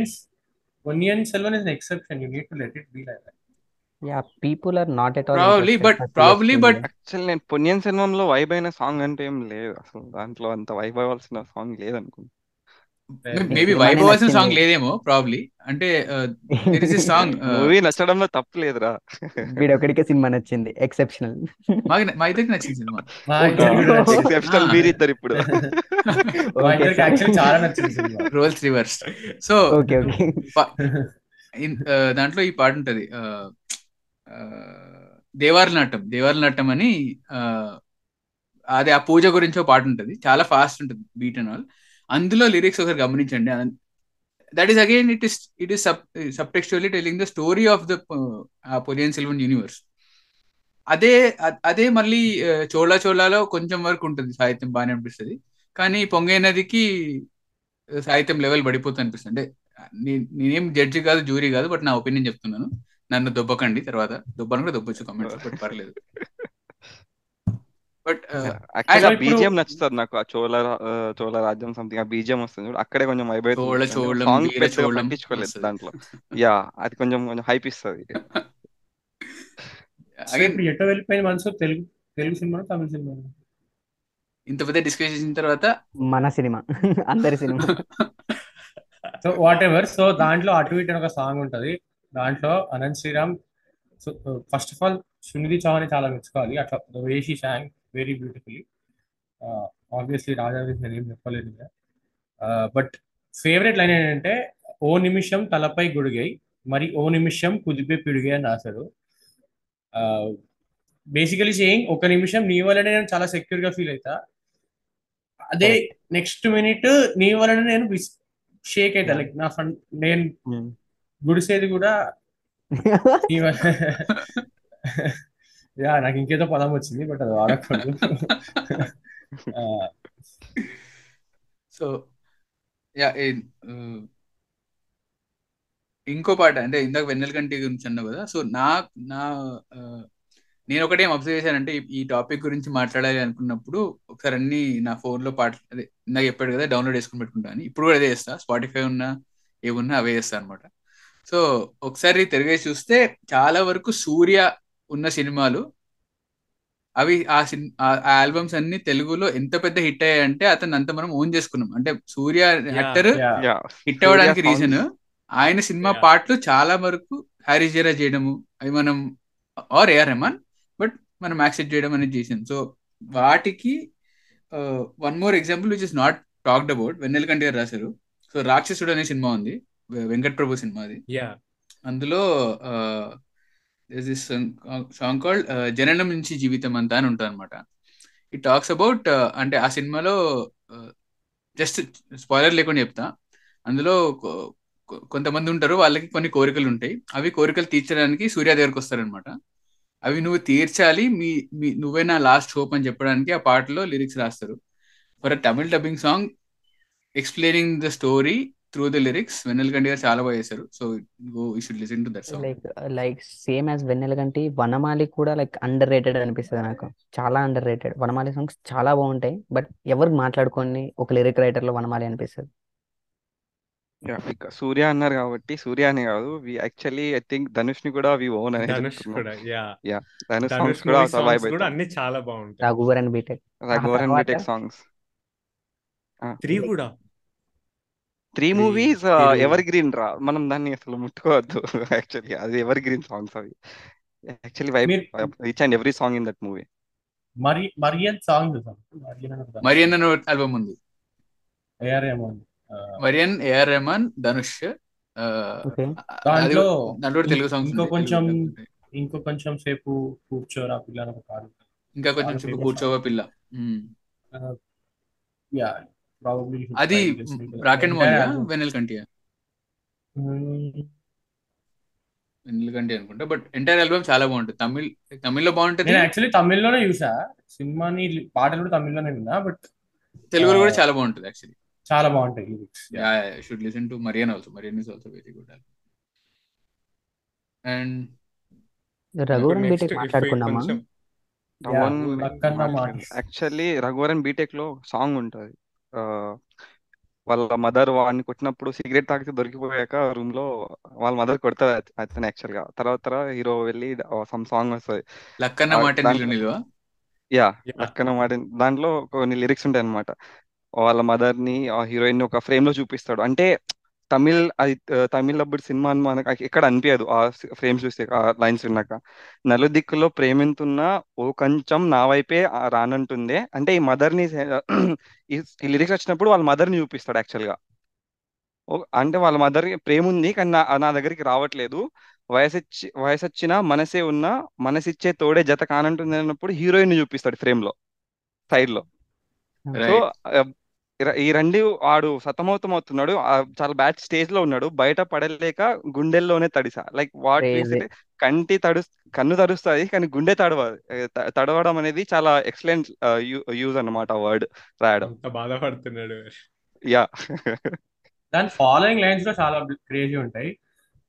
an exception. You need to let it be like that. Yeah people are not at all probably but probably but actual నేను పొన్నియన్ సినిమాలో వైబ్ అయిన సాంగ్ అంటే ఏం లేదు. అసలు దాంట్లో అంత వైబ్ అవ్వాల్సిన సాంగ్ లేదనుకుంటా. మేబీ సినిమానే వైభవ్ సాంగ్. లేదేమో ప్రాబ్లీ అంటే there is a song, uh, movie నచ్చడంలో తప్పు లేదురా. వీడొకడికే సినిమా నచ్చింది ఎక్సెప్షనల్ మా ఇద్దరికి నచ్చింది. సినిమా. ఎక్సెప్షనల్. మీరిద్దరు ఇప్పుడు. చాలా నచ్చింది cinema. Roles reverse so okay okay దాంట్లో ఈ పాట ఉంటది దేవారి ఆ, నాటం నాటం అని అది అదే ఆ పూజ గురించి పాట ఉంటుంది. చాలా ఫాస్ట్ ఉంటుంది బీట్ అండ్ ఆల్ అందులో లిరిక్స్ ఒకసారి గమనించండి. That is again it is it is sub subtextually telling the story of the Ponniyin Selvan universe అదే అదే మళ్ళీ చోళా చోళాలో కొంచెం వరకు ఉంటుంది సాహిత్యం బాగానే అనిపిస్తుంది. కానీ పొంగే నదికి సాహిత్యం లెవెల్ పడిపోతుంది అనిపిస్తుంది. అంటే నేనేం జడ్జి కాదు జూరీ కాదు బట్ నా ఒపీనియన్ చెప్తున్నాను. నన్ను దొబ్బకండి తర్వాత దొబ్బను కూడా దొబ్బొచ్చు కామెంట్స్ బట్ పర్లేదు. బట్ ఇప్పుడు- బీజిఎం నచ్చుతుంది నాకు ఆ చోళ చోళ రాజ్యం సంథింగ్ ఆ బీజిఎం వస్తుంది చూడు అక్కడే కొంచెం వైబ్ చోళ చోళం, సాంగ్ వీర పెద్దగా చోళం పట్టించుకోలేదు. దాంట్లో. యా అది కొంచెం కొంచెం హైప్ ఇస్తుంది. సో ఇప్పుడు ఎటో వెళ్ళిపోయిన మనసు? తెలుగు తెలుగు సినిమా తమిళ సినిమా ఇంత పెద్ద డిస్కస్ చేసిన తర్వాత మన సినిమా అందరి సినిమా. సో వాట్ ఎవర్ సో దాంట్లో అటు ఇటు ఒక సాంగ్ ఉంటది. దాంట్లో Anant Sriram so first of all Sunidhi Chauhan చాలా మెచ్చుకోవాలి. అట్లా way she song very beautifully obviously Raja గురించి నేను ఏం చెప్పలేదు బట్ ఫేవరెట్ లైన్ ఏంటంటే ఓ నిమిషం తలపై గుడిగై మరి ఓ నిమిషం కుదిపే పిడిగై అని రాశారు. బేసికలీ సేయింగ్ ఒక నిమిషం నీ వల్లనే నేను చాలా సెక్యూర్గా ఫీల్ అవుతా అదే నెక్స్ట్ మినిట్ నీ వలన నేను షేక్ అవుతా లైక్ నా ఫ్రెండ్ నేను గుడిసేది కూడా యా నాకు ఇంకేదో పదం వచ్చింది బట్ అది వాడకూడదు. సో యా ఇంకో పాట అంటే ఇందాక వెన్నెల కంటి గురించి అన్నావు కదా సో నా నా నేను ఒకటే అబ్జర్వ్ చేశానంటే ఈ- టాపిక్ గురించి మాట్లాడాలి అనుకున్నప్పుడు ఒకసారి అన్ని నా phone లో పాటలు అదే ఇందాక చెప్పాడు కదా డౌన్లోడ్ చేసుకుని పెట్టుకుంటా అని ఇప్పుడు కూడా అదే చేస్తా స్పాటిఫై ఉన్నా ఏమున్నా అవే చేస్తా అనమాట సో ఒకసారి తిరిగేసి చూస్తే చాలా వరకు సూర్య ఉన్న సినిమాలు. అవి ఆ సిన్ ఆ ఆల్బమ్స్ అన్ని తెలుగులో ఎంత పెద్ద హిట్ అయ్యాయంటే అతను అంత మనం ఓన్ చేసుకున్నాం. అంటే సూర్య యాక్టర్ హిట్ అవ్వడానికి రీజన్ ఆయన సినిమా. పాటలు చాలా వరకు హ్యారీ జెరా చేయడము అవి మనం ఆర్ ఏఆర్ రెహమాన్ బట్ మనం యాక్సెప్ట్ చేయడం అనేది చేసింది సో వాటికి one more example which is not talked about Vennela Kanti garu రాశారు. సో రాక్షసుడు అనే సినిమా ఉంది. వెంకట్ ప్రభు సినిమా అది అందులో సాంగ్ కాల్డ్ జననం నుంచి జీవితం అంతా అని ఉంటుంది అనమాట ఇట్ టాక్స్ అబౌట్ అంటే ఆ సినిమాలో జస్ట్ స్పాయిలర్ లేకుండా చెప్తా. అందులో కొంతమంది ఉంటారు వాళ్ళకి కొన్ని కోరికలు ఉంటాయి. అవి కోరికలు తీర్చడానికి సూర్య దగ్గరకు వస్తారనమాట అవి నువ్వు తీర్చాలి మీ మీ నువ్వే నా లాస్ట్ హోప్ అని చెప్పడానికి ఆ పాటలో లిరిక్స్ రాస్తారు. For a Tamil dubbing song explaining the story through the lyrics Vennela Kanti garu చాలా బాగా చేశారు. So go you should listen to that song like like same as Vennelakanti Vanamali కూడా లైక్ అండర్ రేటెడ్ అనిపిస్తుంది నాకు. చాలా అండర్ రేటెడ్ వనమాలి సాంగ్స్ చాలా బాగుంటాయి బట్ ఎవరు మాట్లాడుకొని ఒక లిరిక్ రైటర్లో వనమాలి అనిపిస్తుంది? సూర్య అన్నారు కాబట్టి సూర్య అని కాదు వి యాక్చువల్లీ ఐ థింక్ ధనుష్ని కూడా వి ఓన్ అనే ధనుష్ చెప్తున్నాం. కూడా యా యా ధనుష్ సాంగ్స్ కూడా సాంగ్స్ కూడా అన్ని చాలా బాగుంటాయి. రఘువర్ and BTech Raghuvaran BTech songs three కూడా. త్రీ మూవీస్ ఎవర్ గ్రీన్ రా. మనం దాన్ని అసలు ముట్టుకోవద్దు. యాక్చువల్లీ అది ఎవర్ గ్రీన్ సాంగ్స్ అవి. యాక్చువల్లీ వైబ్ మీరు each and every song in that movie మరి మరియన్ సాంగ్ మరియన్ అని ఆల్బమ్ ఉంది. ఏఆర్ రెహమాన్ మరియన్ ఏఆర్ రెహమాన్ ధనుష్ దాంట్లో తెలుగు సాంగ్స్ ఇంకో కొంచెం. ఇంకో కొంచెం సేపు కూర్చోరా పిల్ల ఇంకా కొంచెం famous కూర్చోవా పిల్ల. యా. అది రాక్ అండ్ మోలియా వెన్నెల కంటియా వెన్నెల కంటి అనుకుంటా బట్ ఎంటైర్ ఆల్బమ్ చాలా బాగుంటుంది. తమిళ్ తమిళ్ళో బాగుంటుంది? నేను యాక్చువల్లీ తమిళ్ళోనే చూసా. సినిమాని పాటలు కూడా తమిళ్ళోనే విన్నా బట్ తెలుగులో కూడా చాలా బాగుంటుంది యాక్చువల్లీ చాలా బాగుంటాయి lyrics should listen to Mariyaan also Mariyaan is also very good and రఘువర్ and next BTech మాట్లాడుకున్నామా రఘువరన్ యాక్చువల్లీ రఘువరన్ బీటెక్లో సాంగ్ ఉంటది. వాళ్ళ మదర్ వాడిని కొట్టినప్పుడు సిగరెట్ తాగితే దొరికిపోయాక రూమ్లో వాళ్ళ మదర్ కొడతారు అత- అతను యాక్చువల్గా తర్వాత హీరో వెళ్ళి సమ్ సాంగ్ వస్తుంది. లక్కన్న మాట యా Yeah. లక్కన మాట దాంట్లో కొన్ని లిరిక్స్ ఉంటాయి అనమాట వాళ్ళ మదర్ని ఆ హీరోయిన్ని ఒక ఫ్రేమ్లో చూపిస్తాడు. అంటే తమిళ్ అది తమిళ్ అప్పుడు సినిమా అని మనకు ఎక్కడ అనిపించదు ఆ ఫ్రేమ్స్ చూస్తే ఆ లైన్స్ విన్నాక. నలుదిక్కులో ప్రేమింతున్నా ఓ కొంచెం నా వైపే రానంటుందే. అంటే ఈ మదర్ని ఈ లిరిక్స్ వచ్చినప్పుడు వాళ్ళ మదర్ని చూపిస్తాడు యాక్చువల్గా ఓ- అంటే వాళ్ళ మదర్ ప్రేమ ఉంది కానీ నా నా దగ్గరికి రావట్లేదు. వయసొచ్చి వయసొచ్చిన మనసే ఉన్నా మనసిచ్చే తోడే జత కానంటుంది అన్నప్పుడు హీరోయిన్ చూపిస్తాడు ఫ్రేమ్లో సైడ్లో సో ఈ రెండు ఆడు సతమతం అవుతున్నాడు చాలా బ్యాడ్ స్టేజ్లో ఉన్నాడు. బయట పడలేక గుండెల్లోనే తడిసా. Like what. కంటి తడు కన్ను తడుస్తుంది కానీ గుండె తడవ తడవడం అనేది చాలా ఎక్సలెంట్ యూజ్ అన్నమాట వర్డ్ రాయడం. బాధపడుతున్నాడు. యా. దాని ఫాలోయింగ్ లైన్స్లో చాలా క్రేజీ ఉంటాయి.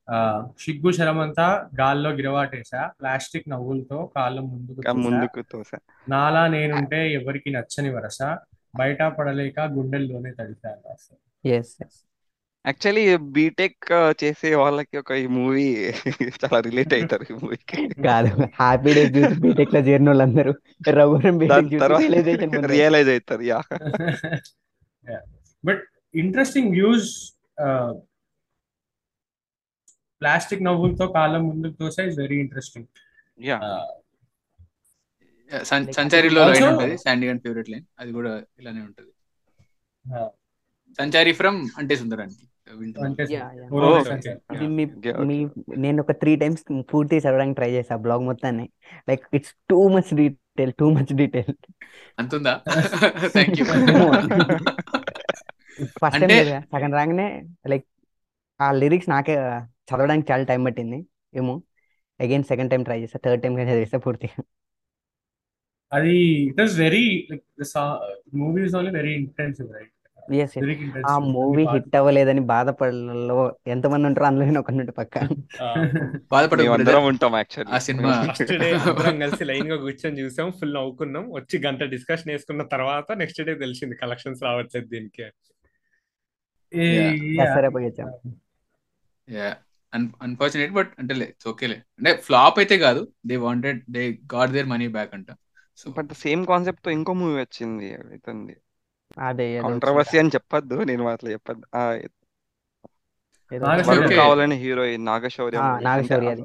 ఆ, సిగ్గు శరమంతా గాల్లో గిరవాటేసా. ప్లాస్టిక్ నవ్వులతో కాళ్ళ ముందుకు ముందుకు తోసా. నాలా నేనుంటే ఎవరికి నచ్చని వరస బయట పడలేక గుండెల్లోనే రాస్తారు. ఎస్ ఎస్ యాక్చువల్లీ బీటెక్ చేసే వాళ్ళకి ఒక ఈ మూవీ చాలా రిలేట్ అవుతారు ఈ మూవీకి. కాదు హ్యాపీ డేస్ చూసి బీటెక్లో చేరిన వాళ్ళందరూ రఘువరం బీటెక్ రియలైజేషన్ రియలైజ్ అవుతారు yeah. But interesting views plastic నవ్వులతో కాళ్ళ ముందుకు తోసా ఇస్ వెరీ ఇంట్రెస్టింగ్ యా సంచారిలో లైన్ ఉంటుంది. శాండీ అండ్ ఫేవరెట్ లైన్ అది కూడా ఇలానే ఉంటుంది. సంచారి ఫ్రమ్ అంటే సుందరానికి నేను ఒక త్రీ టైమ్స్ పూర్తి చదవడానికి ట్రై చేసా బ్లాగ్ మొత్తాన్ని. Like it's too much detail too much detail అంతుందా? First time సగం రాగానే లైక్ ఆ లిరిక్స్ నాకే చదవడానికి చాలా టైం పట్టింది. ఏమో. అగైన్ సెకండ్ టైం ట్రై చేస్తా థర్డ్ టైం చదివేస్తా పూర్తిగా. అది it was very like movies only very intensive right yes ఆ మూవీ హిట్ అవ్వలేదని బాధపడలో ఎంతమంది ఉంటారో అందులో నేను ఒక నుండి పక్క. brother. ఉంటాం యాక్చువల్లీ ఆ సినిమా ఫస్ట్ డే అందరం కలిసి లైన్గా కూర్చొని చూసాం ఫుల్ నవ్వుకున్నాం. వచ్చి గంట డిస్కషన్ వేసుకున్న తర్వాత నెక్స్ట్ డే తెలిసింది కలెక్షన్స్ రావట్లేదు దీనికి. అన్ఫార్చునేట్ బట్ అంటే ఓకేలే అంటే ఫ్లాప్ అయితే కాదు. They wanted they got their money back అంట. సో బట్ సేమ్ కాన్సెప్ట్తో ఇంకో మూవీ వచ్చింది ఇతంది అదే ఏదో కాంట్రవర్సీ అని చెప్పొద్దు నేను అట్లా చెప్పద్దు. ఆ, నాగశౌర్య. కావాలని హీరోయిన్ నాగశౌర్య. నాగశౌర్య అది.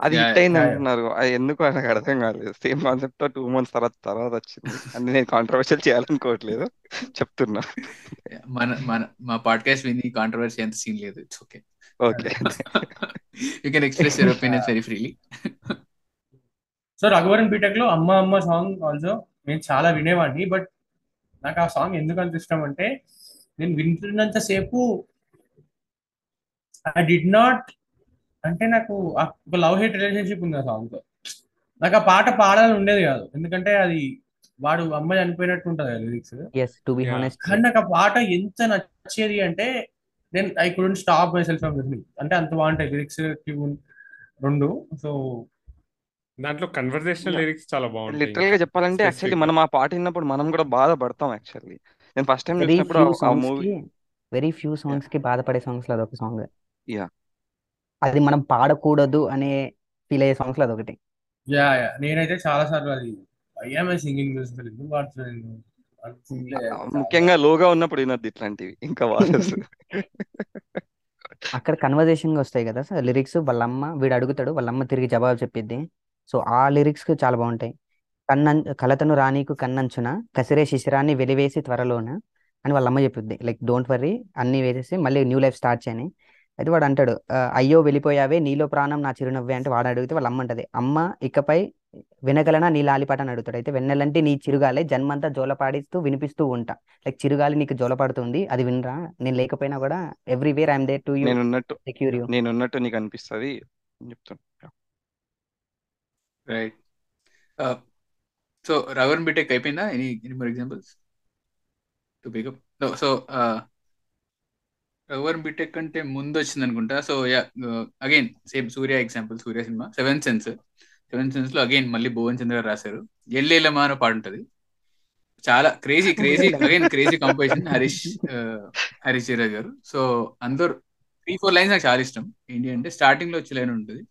అది హిట్ అయింది. అంటున్నారు. అది ఎందుకు నాకు అర్థం కాలేదు. సేమ్ కాన్సెప్ట్తో టూ మంత్స్ తర్వాత తర్వాత వచ్చింది. అంటే నేను కాంట్రవర్షియల్ చేయాలనుకోవట్లేదు. చెప్తున్నా. మన మన మా పాడ్కాస్ట్ విని కాంట్రవర్సీ అంత సీన్ లేదు. It's okay. Okay. You can express your opinions very freely so Raghuvaran బీటెక్లో అమ్మ అమ్మ సాంగ్ ఆల్సో నేను చాలా వినేవాడిని బట్ నాకు ఆ సాంగ్ ఎందుకు అంత ఇష్టం అంటే నేను వింటున్నంత సేపు ఐ డిడ్ నాట్ అంటే నాకు ఆ- ఒక లవ్ హేట్ రిలేషన్షిప్ ఉంది ఆ సాంగ్తో. నాకు ఆ పాట పాడాలని ఉండేది కాదు ఎందుకంటే అది వాడు అమ్మ చనిపోయినట్టు ఉంటుంది lyrics yes to be Yeah. Honest కానీ నాకు ఆ పాట ఎంత నచ్చేది అంటే నేను I couldn't stop myself from listening అంటే అంత బాగుంటాయి లిరిక్స్ ట్యూన్ రెండు సో దాంట్లో కన్వర్సేషనల్ Yeah. లిరిక్స్ చాలా బాగుంటాయి. లిటరల్గా చెప్పాలంటే యాక్చువల్లీ. మనం ఆ పాట విన్నప్పుడు మనం కూడా బాధపడతాం యాక్చువల్లీ నేను ఫస్ట్ టైం చూసినప్పుడు ఆ మూవీ వెరీ ఫ్యూ సాంగ్స్కి బాధపడే సాంగ్స్లో అదొక సాంగ్ యా అది మనం పాడకూడదు అనే ఫీల్ అయ్యే సాంగ్స్లో అదొకటి. యా యా నేనైతే చాలా సార్లు అది అయ్యామే సింగింగ్ మ్యూజిక్ ఎందుకు పాడుతున్నాను. ముఖ్యంగా లోగా ఉన్నప్పుడు వినొద్దు ఇట్లాంటివి ఇంకా వారసు అక్కడ కన్వర్జేషన్గా వస్తాయి కదా సార్ లిరిక్స్ వాళ్ళమ్మ వీడు అడుగుతాడు వాళ్ళమ్మ తిరిగి జవాబు చెప్పిద్ది. సో ఆ లిరిక్స్ చాలా బాగుంటాయి. కన్నన్ కలతను రానీకు కన్నంచున కసిరే శిశిరాన్ని వెలివేసి త్వరలోన అని వాళ్ళ అమ్మ చెప్పుద్ది లైక్ డోంట్ వర్రీ అన్ని వేసేసి మళ్ళీ న్యూ లైఫ్ స్టార్ట్ చేయని. అయితే వాడు అంటాడు "ఆ, అయ్యో వెళ్ళిపోయావే నీలో ప్రాణం నా చిరునవ్వే అంటే వాడు అడిగితే వాళ్ళ అమ్మ అంటది. అమ్మ ఇకపై వినగలనా నీ లాలిపాట అని అడుగుతాడు. అయితే వెన్నెలంటే నీ చిరుగాలే జన్మంతా జోలపాడిస్తూ వినిపిస్తూ ఉంటా. లైక్ చిరుగాలి నీకు జోలపాడుతుంది అది వినరా నేను లేకపోయినా కూడా everywhere I'm there to you you. నేనున్నట్టు నీకు అనిపిస్తుంది చెప్తాను రైట్ సో రవర్ బీటెక్ అయిపోయిందా? Any any more examples to pick up so Raghuvaran BTech అంటే ముందు వచ్చింది అనుకుంటా so yeah again same Surya example Surya cinema seven sense seven సెన్స్లో అగైన్ మళ్ళీ భువన్ చంద్ర గారు రాశారు. ఎల్లేలమా అనే పాట ఉంటది. చాలా crazy crazy again crazy composition Harish Harish Jayaraj garu. So అందరు త్రీ ఫోర్ లైన్స్ నాకు చాలా ఇష్టం. ఏంటి అంటే స్టార్టింగ్లో వచ్చే లైన్ ఉంటుంది.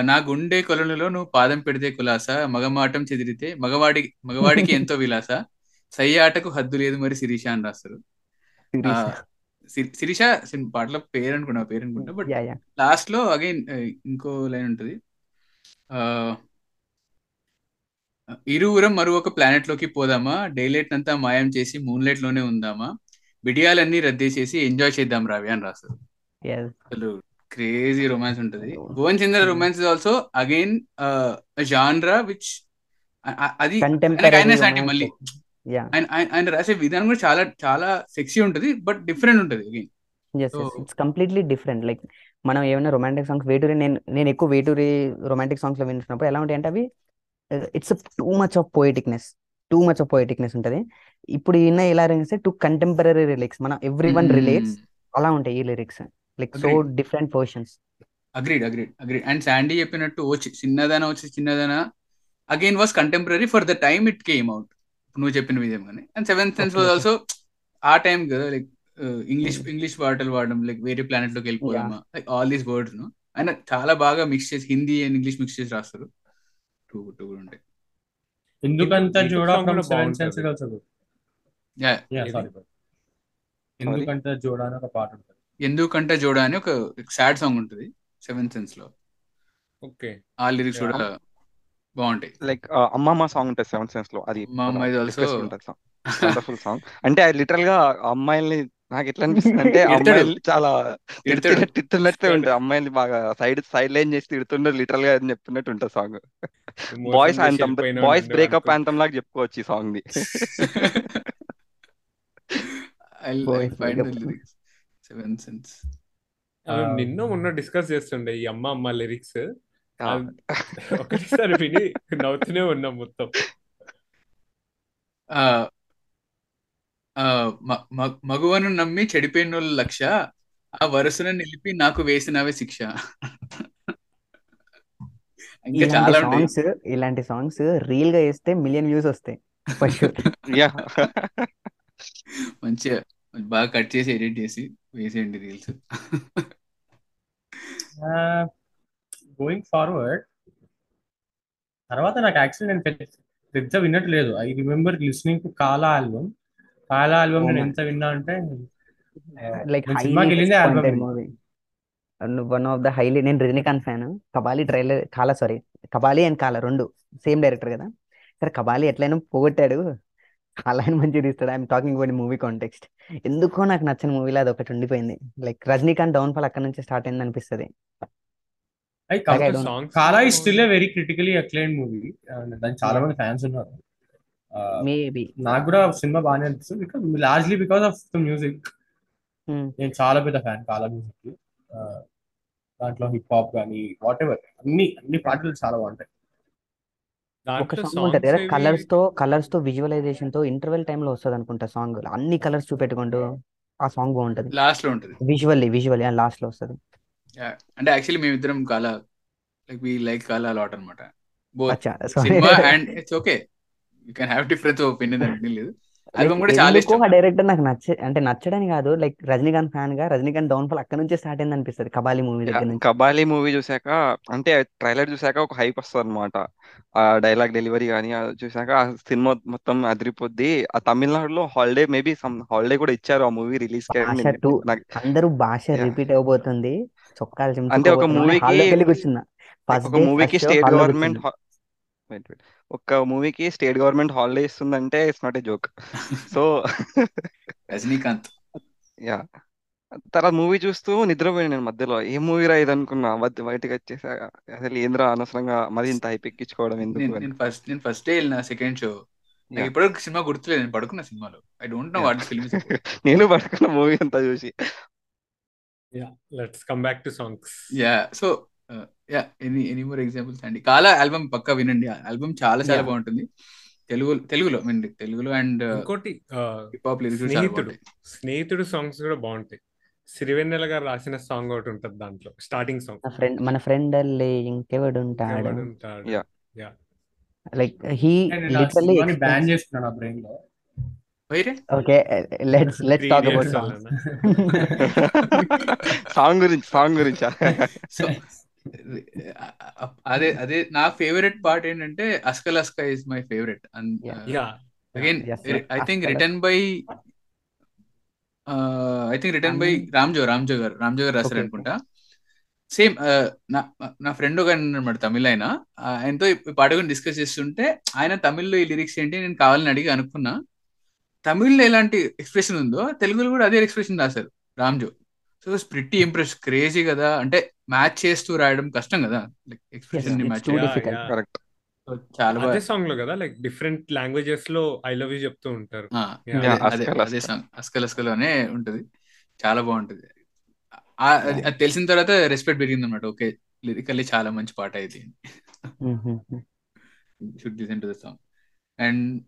నా గుండె కొలనులో నువ్వు పాదం పెడితే కులాస మగమాటం చెదిరితే మగవాడి మగవాడికి ఎంతో విలాస. సయ్యాటకు హద్దు లేదు మరి శిరీష అని రాస్తారు. శిరీష. పాటల పేరు అనుకున్నా పేరు అనుకుంటా బట్ లాస్ట్లో అగైన్ ఇంకో లైన్ ఉంటది. ఆ ఇరువురం మరో ఒక ప్లానెట్లోకి పోదామా? డైలైట్ అంతా మాయం చేసి మూన్ లైట్లోనే ఉందామా బిడియాలన్నీ రద్దేసేసి ఎంజాయ్ చేద్దాం రావి అని రాస్తారు. Yes. అసలు క్రేజీ రొమాన్స్ ఉంటది. Bhuvan Chandra romance is also again genre which అది ఆయనకి కంటెంపరీ ఆయనే సాటి మళ్ళీ. ఆయన రాసే విధానం కూడా చాలా చాలా సెక్సీ ఉంటది బట్ డిఫరెంట్ ఉంటది again it's completely different like మనం ఏమైనా రొమాంటిక్ సాంగ్స్ వేటూరి నేను నేను ఎక్కువ వేటూరి రొమాంటిక్ సాంగ్స్లో వింటున్నప్పుడు ఎలా ఉంటాయి అంటే అవి it's too much of poeticness too much of poeticness ఉంటది. ఇప్పుడు ఈయన ఎలా రిలీక్స్ టూ కంటెంపరీ లిరిక్స్ మనం ఎవ్రీ వన్ రిలేట్స్ అలా ఉంటాయి ఈ lyrics like so Agreed. Different portions agreed agreed agreed and Sandy చెప్పినట్టు వచ్చి చిన్నదన వచ్చి చిన్నదన again was contemporary for the time it came out నువ్వు చెప్పిన విధంగానే and seven sense was also ఆ టైం కదా లైక్ ఇంగ్లీష్ ఇంగ్లీష్ పాటలు వాడడం లైక్ వేరే ప్లానెట్లోకి వెళ్ళిపోదామా లైక్ ఆల్ దీస్ వర్డ్స్ను ఆయన చాలా బాగా మిక్స్ చేసి హిందీ అండ్ ఇంగ్లీష్ మిక్స్ చేసి రాస్తారు. టూ టూ ఉంటాయి. ఎందుకంత జోడా ఫ్రమ్ కూడా seven. Sense also yeah yeah ఏది? సారీ ఎందుకంత జోడా అని ఒక పాట ఉంటుంది. ఎందుకంటే జోడా అని ఒక సాడ్ సాంగ్ ఉంటుంది సెవెన్ సెన్స్లో ఓకే. ఆ లిరిక్స్. కూడా బాగుంటాయి. లైక్ అమ్మమ్మ సాంగ్ ఉంటుంది సెవెన్ సెన్స్లో అది వండర్ఫుల్ సాంగ్. అంటే అది లిటరల్గా అమ్మాయిల్ని నాకు ఎట్లా అనిపిస్తుంది అంటే తిడతాడు. అమ్మాయిల్ని చాలా తిడతాడు. తిడుతున్నట్టు ఉంటుంది. అమ్మాయిల్ని బాగా సైడ్ సైడ్ లైన్ చేసి తిడుతున్నట్టు లిటరల్గా అని చెప్తున్నట్టు ఉంటుంది song. Boys anthem boys breakup anthem లాగా చెప్పుకోవచ్చు ఈ సాంగ్ని Seven cents. నిన్న మొన్న డిస్కస్ చేస్తుండే ఈ అమ్మ అమ్మ లిరిక్స్ ఆ, ఒకటేసారి విని నవ్వుతూనే ఉన్నాం మొత్తం. ఆ, ఆ, మ- మ- మగువను నమ్మి చెడిపోయిన లక్ష ఆ వరుసను నిలిపి నాకు వేసినవే శిక్ష. ఇంకా చాలా ఉంటాయి. సాంగ్స్ ఇలాంటి సాంగ్స్ రీల్గా వేస్తే మిలియన్ వ్యూస్ వస్తాయి. మంచిగా. బాగా కట్ చేసి ఎడిట్ చేసి వేసేయండి రీల్స్. గోయింగ్ ఫార్వర్డ్ తర్వాత నాకు యాక్చువల్లీ నేను పెద్ద విన్నట్లేదు I remember listening to Kaala album Kaala album నేను. ఎంత విన్నా అంటే లైక్ సినిమాకి వెళ్ళిందే album one of the highly నేను Rajinikanth fan Kabali trailer Kaala sorry Kabali and Kaala రెండు సేమ్ డైరెక్టర్ కదా. సరే కబాలి ఎట్లయినా పోగొట్టాడు. కాలా ఆయన మంచిగా తీస్తాడు. I'm talking about movie context. ఎందుకో నాకు నచ్చిన మూవీలో అది ఒకటి ఉండిపోయింది. లైక్ రజనీకాంత్ డౌన్ ఫాల్ అక్కడ నుంచి స్టార్ట్ అయింది అనిపిస్తుంది. కాలా ఈ still a very critically acclaim movie దానికి చాలా మంది ఫ్యాన్స్ ఉన్నారు. Uh, మేబీ నాకు కూడా సినిమా బాగానే అనిపిస్తుంది because largely because of the music నేను చాలా పెద్ద ఫ్యాన్ కాలా మ్యూజిక్కి. Uh, దాంట్లో హిప్ హాప్ కానీ వాట్ ఎవర్ అన్ని అన్ని పాటలు చాలా బాగుంటాయి. ఒక సాంగ్ ఉంటది కదా కలర్స్తో కలర్స్తో విజువలైజేషన్తో ఇంటర్వెల్ టైమ్లో వస్తుంది అనుకుంటా సాంగ్ అన్ని కలర్స్ చూపెట్టుకుంటూ ఆ సాంగ్ బాగుంటది. లాస్ట్లో ఉంటుంది. విజువల్లీ విజువల్లీ లాస్ట్లో వస్తుంది. అంటే యాక్చువల్లీ మేమిద్దరం Kaala like we like Kaala lot అనమాట both cinema and it's okay you can have difference opinion అంటే లేదు. ఆల్బమ్ కూడా లైక్ చాలా ఎందుకో ఇష్టం. ఆ డైరెక్టర్ నాకు నచ్చ అంటే నచ్చడని కాదు లైక్ రజనీకాంత్ ఫ్యాన్గా రజనీకాంత్ డౌన్ ఫాల్ అక్కడ నుంచే స్టార్ట్ అయింది అనిపిస్తుంది కబాలి మూవీ యా, దగ్గర నుంచి. కబాలీ మూవీ చూసాక అంటే ట్రైలర్ చూసాక ఒక హైప్ వస్తుంది అనమాట ఆ డైలాగ్ డెలివరీ కానీ చూసాక ఆ సినిమా మొత్తం అదిరిపోద్ది. ఆ తమిళనాడులో హాలిడే మేబీ సమ్ హాలిడే కూడా ఇచ్చారు ఆ మూవీ రిలీజ్ అందరూ భాష. రిపీట్ చొక్కాలు అంటే ఒక మూవీకి కూర్చున్నా. ఒక మూవీకి స్టేట్ గవర్నమెంట్ ఒక మూవీకి state government holiday ఇస్తుందంటే it's not a joke. So Rajinikanth. Yeah. తర్వాత మూవీ చూస్తూ నిద్రపోయాను నేను మధ్యలో. ఏ మూవీ రా ఇది అనుకున్నా మధ్య బయటకు వచ్చేసా. అసలు ఏంద్రా అనవసరంగా మరి ఇంత హైప్ ఎక్కించుకోవడం ఎందుకు నేను ఫస్ట్ నేను ఫస్ట్ డే వెళ్ళిన సెకండ్ షో. నాకు ఇప్పటివరకు సినిమా గుర్తులేదు. నేను పడుకున్న సినిమాలో. I don't know what film నేను పడుకున్న మూవీ అంతా చూసి. Yeah. Let's come back to songs. Yeah. So yeah any any more examples అండి కాలా ఆల్బమ్ పక్కా వినండి. ఆల్బమ్ చాలా చాలా బాగుంటుంది. తెలుగు తెలుగులో మీన్ తెలుగులో అండ్ ఇంకోటి హాప్ లిరిక్స్ చాలా స్నేహితుడు. స్నేహితుడు సాంగ్స్ కూడా బాగుంటాయి. సిరివెన్నెల గారు రాసిన సాంగ్ ఒకటి ఉంటుంది దాంట్లో స్టార్టింగ్ సాంగ్ మన ఫ్రెండ్ మన yeah yeah like he literally ban చేసుకున్నాను ఆ బ్రెయిన్లో okay let's let's talk about song గురించి సాంగ్ గురించా? అదే అదే నా ఫేవరెట్ పార్ట్ ఏంటంటే అస్కల్ Aska is my favourite again I think written by I think written by Ramjo Ramjo garu Ramjo garu రాశారు అనుకుంటా. సేమ్ నా నా ఫ్రెండ్ ఒక అనమాట తమిళ ఆయన. ఆయనతో పాట గురించి డిస్కస్ చేస్తుంటే ఆయన తమిళ్ళో ఈ లిరిక్స్ ఏంటి నేను కావాలని అడిగి అనుకున్నా. తమిళ్ళో ఎలాంటి ఎక్స్ప్రెషన్ ఉందో తెలుగులో కూడా అదే ఎక్స్ప్రెషన్ రాశారు Ramjo so pretty impress crazy కదా. అంటే మ్యాచ్ చేస్తూ రాయడం కష్టం కదా. లైక్ ఎక్స్ప్రెషన్ని మ్యాచ్ కరెక్ట్ So, చాలా అదే బాగా. సాంగ్లో కదా లైక్ డిఫరెంట్ లాంగ్వేజెస్లో ఐ లవ్ యూ చెప్తూ ఉంటారు. అదే సాంగ్ అస్కల్ అస్కల్ అనే ఉంటది. చాలా బాగుంటది. ఆ, అది తెలిసిన తర్వాత రెస్పెక్ట్ పెరిగింది అనమాట ఓకే లిరికల్లీ చాలా మంచి పాట ఇది. Should listen to the song and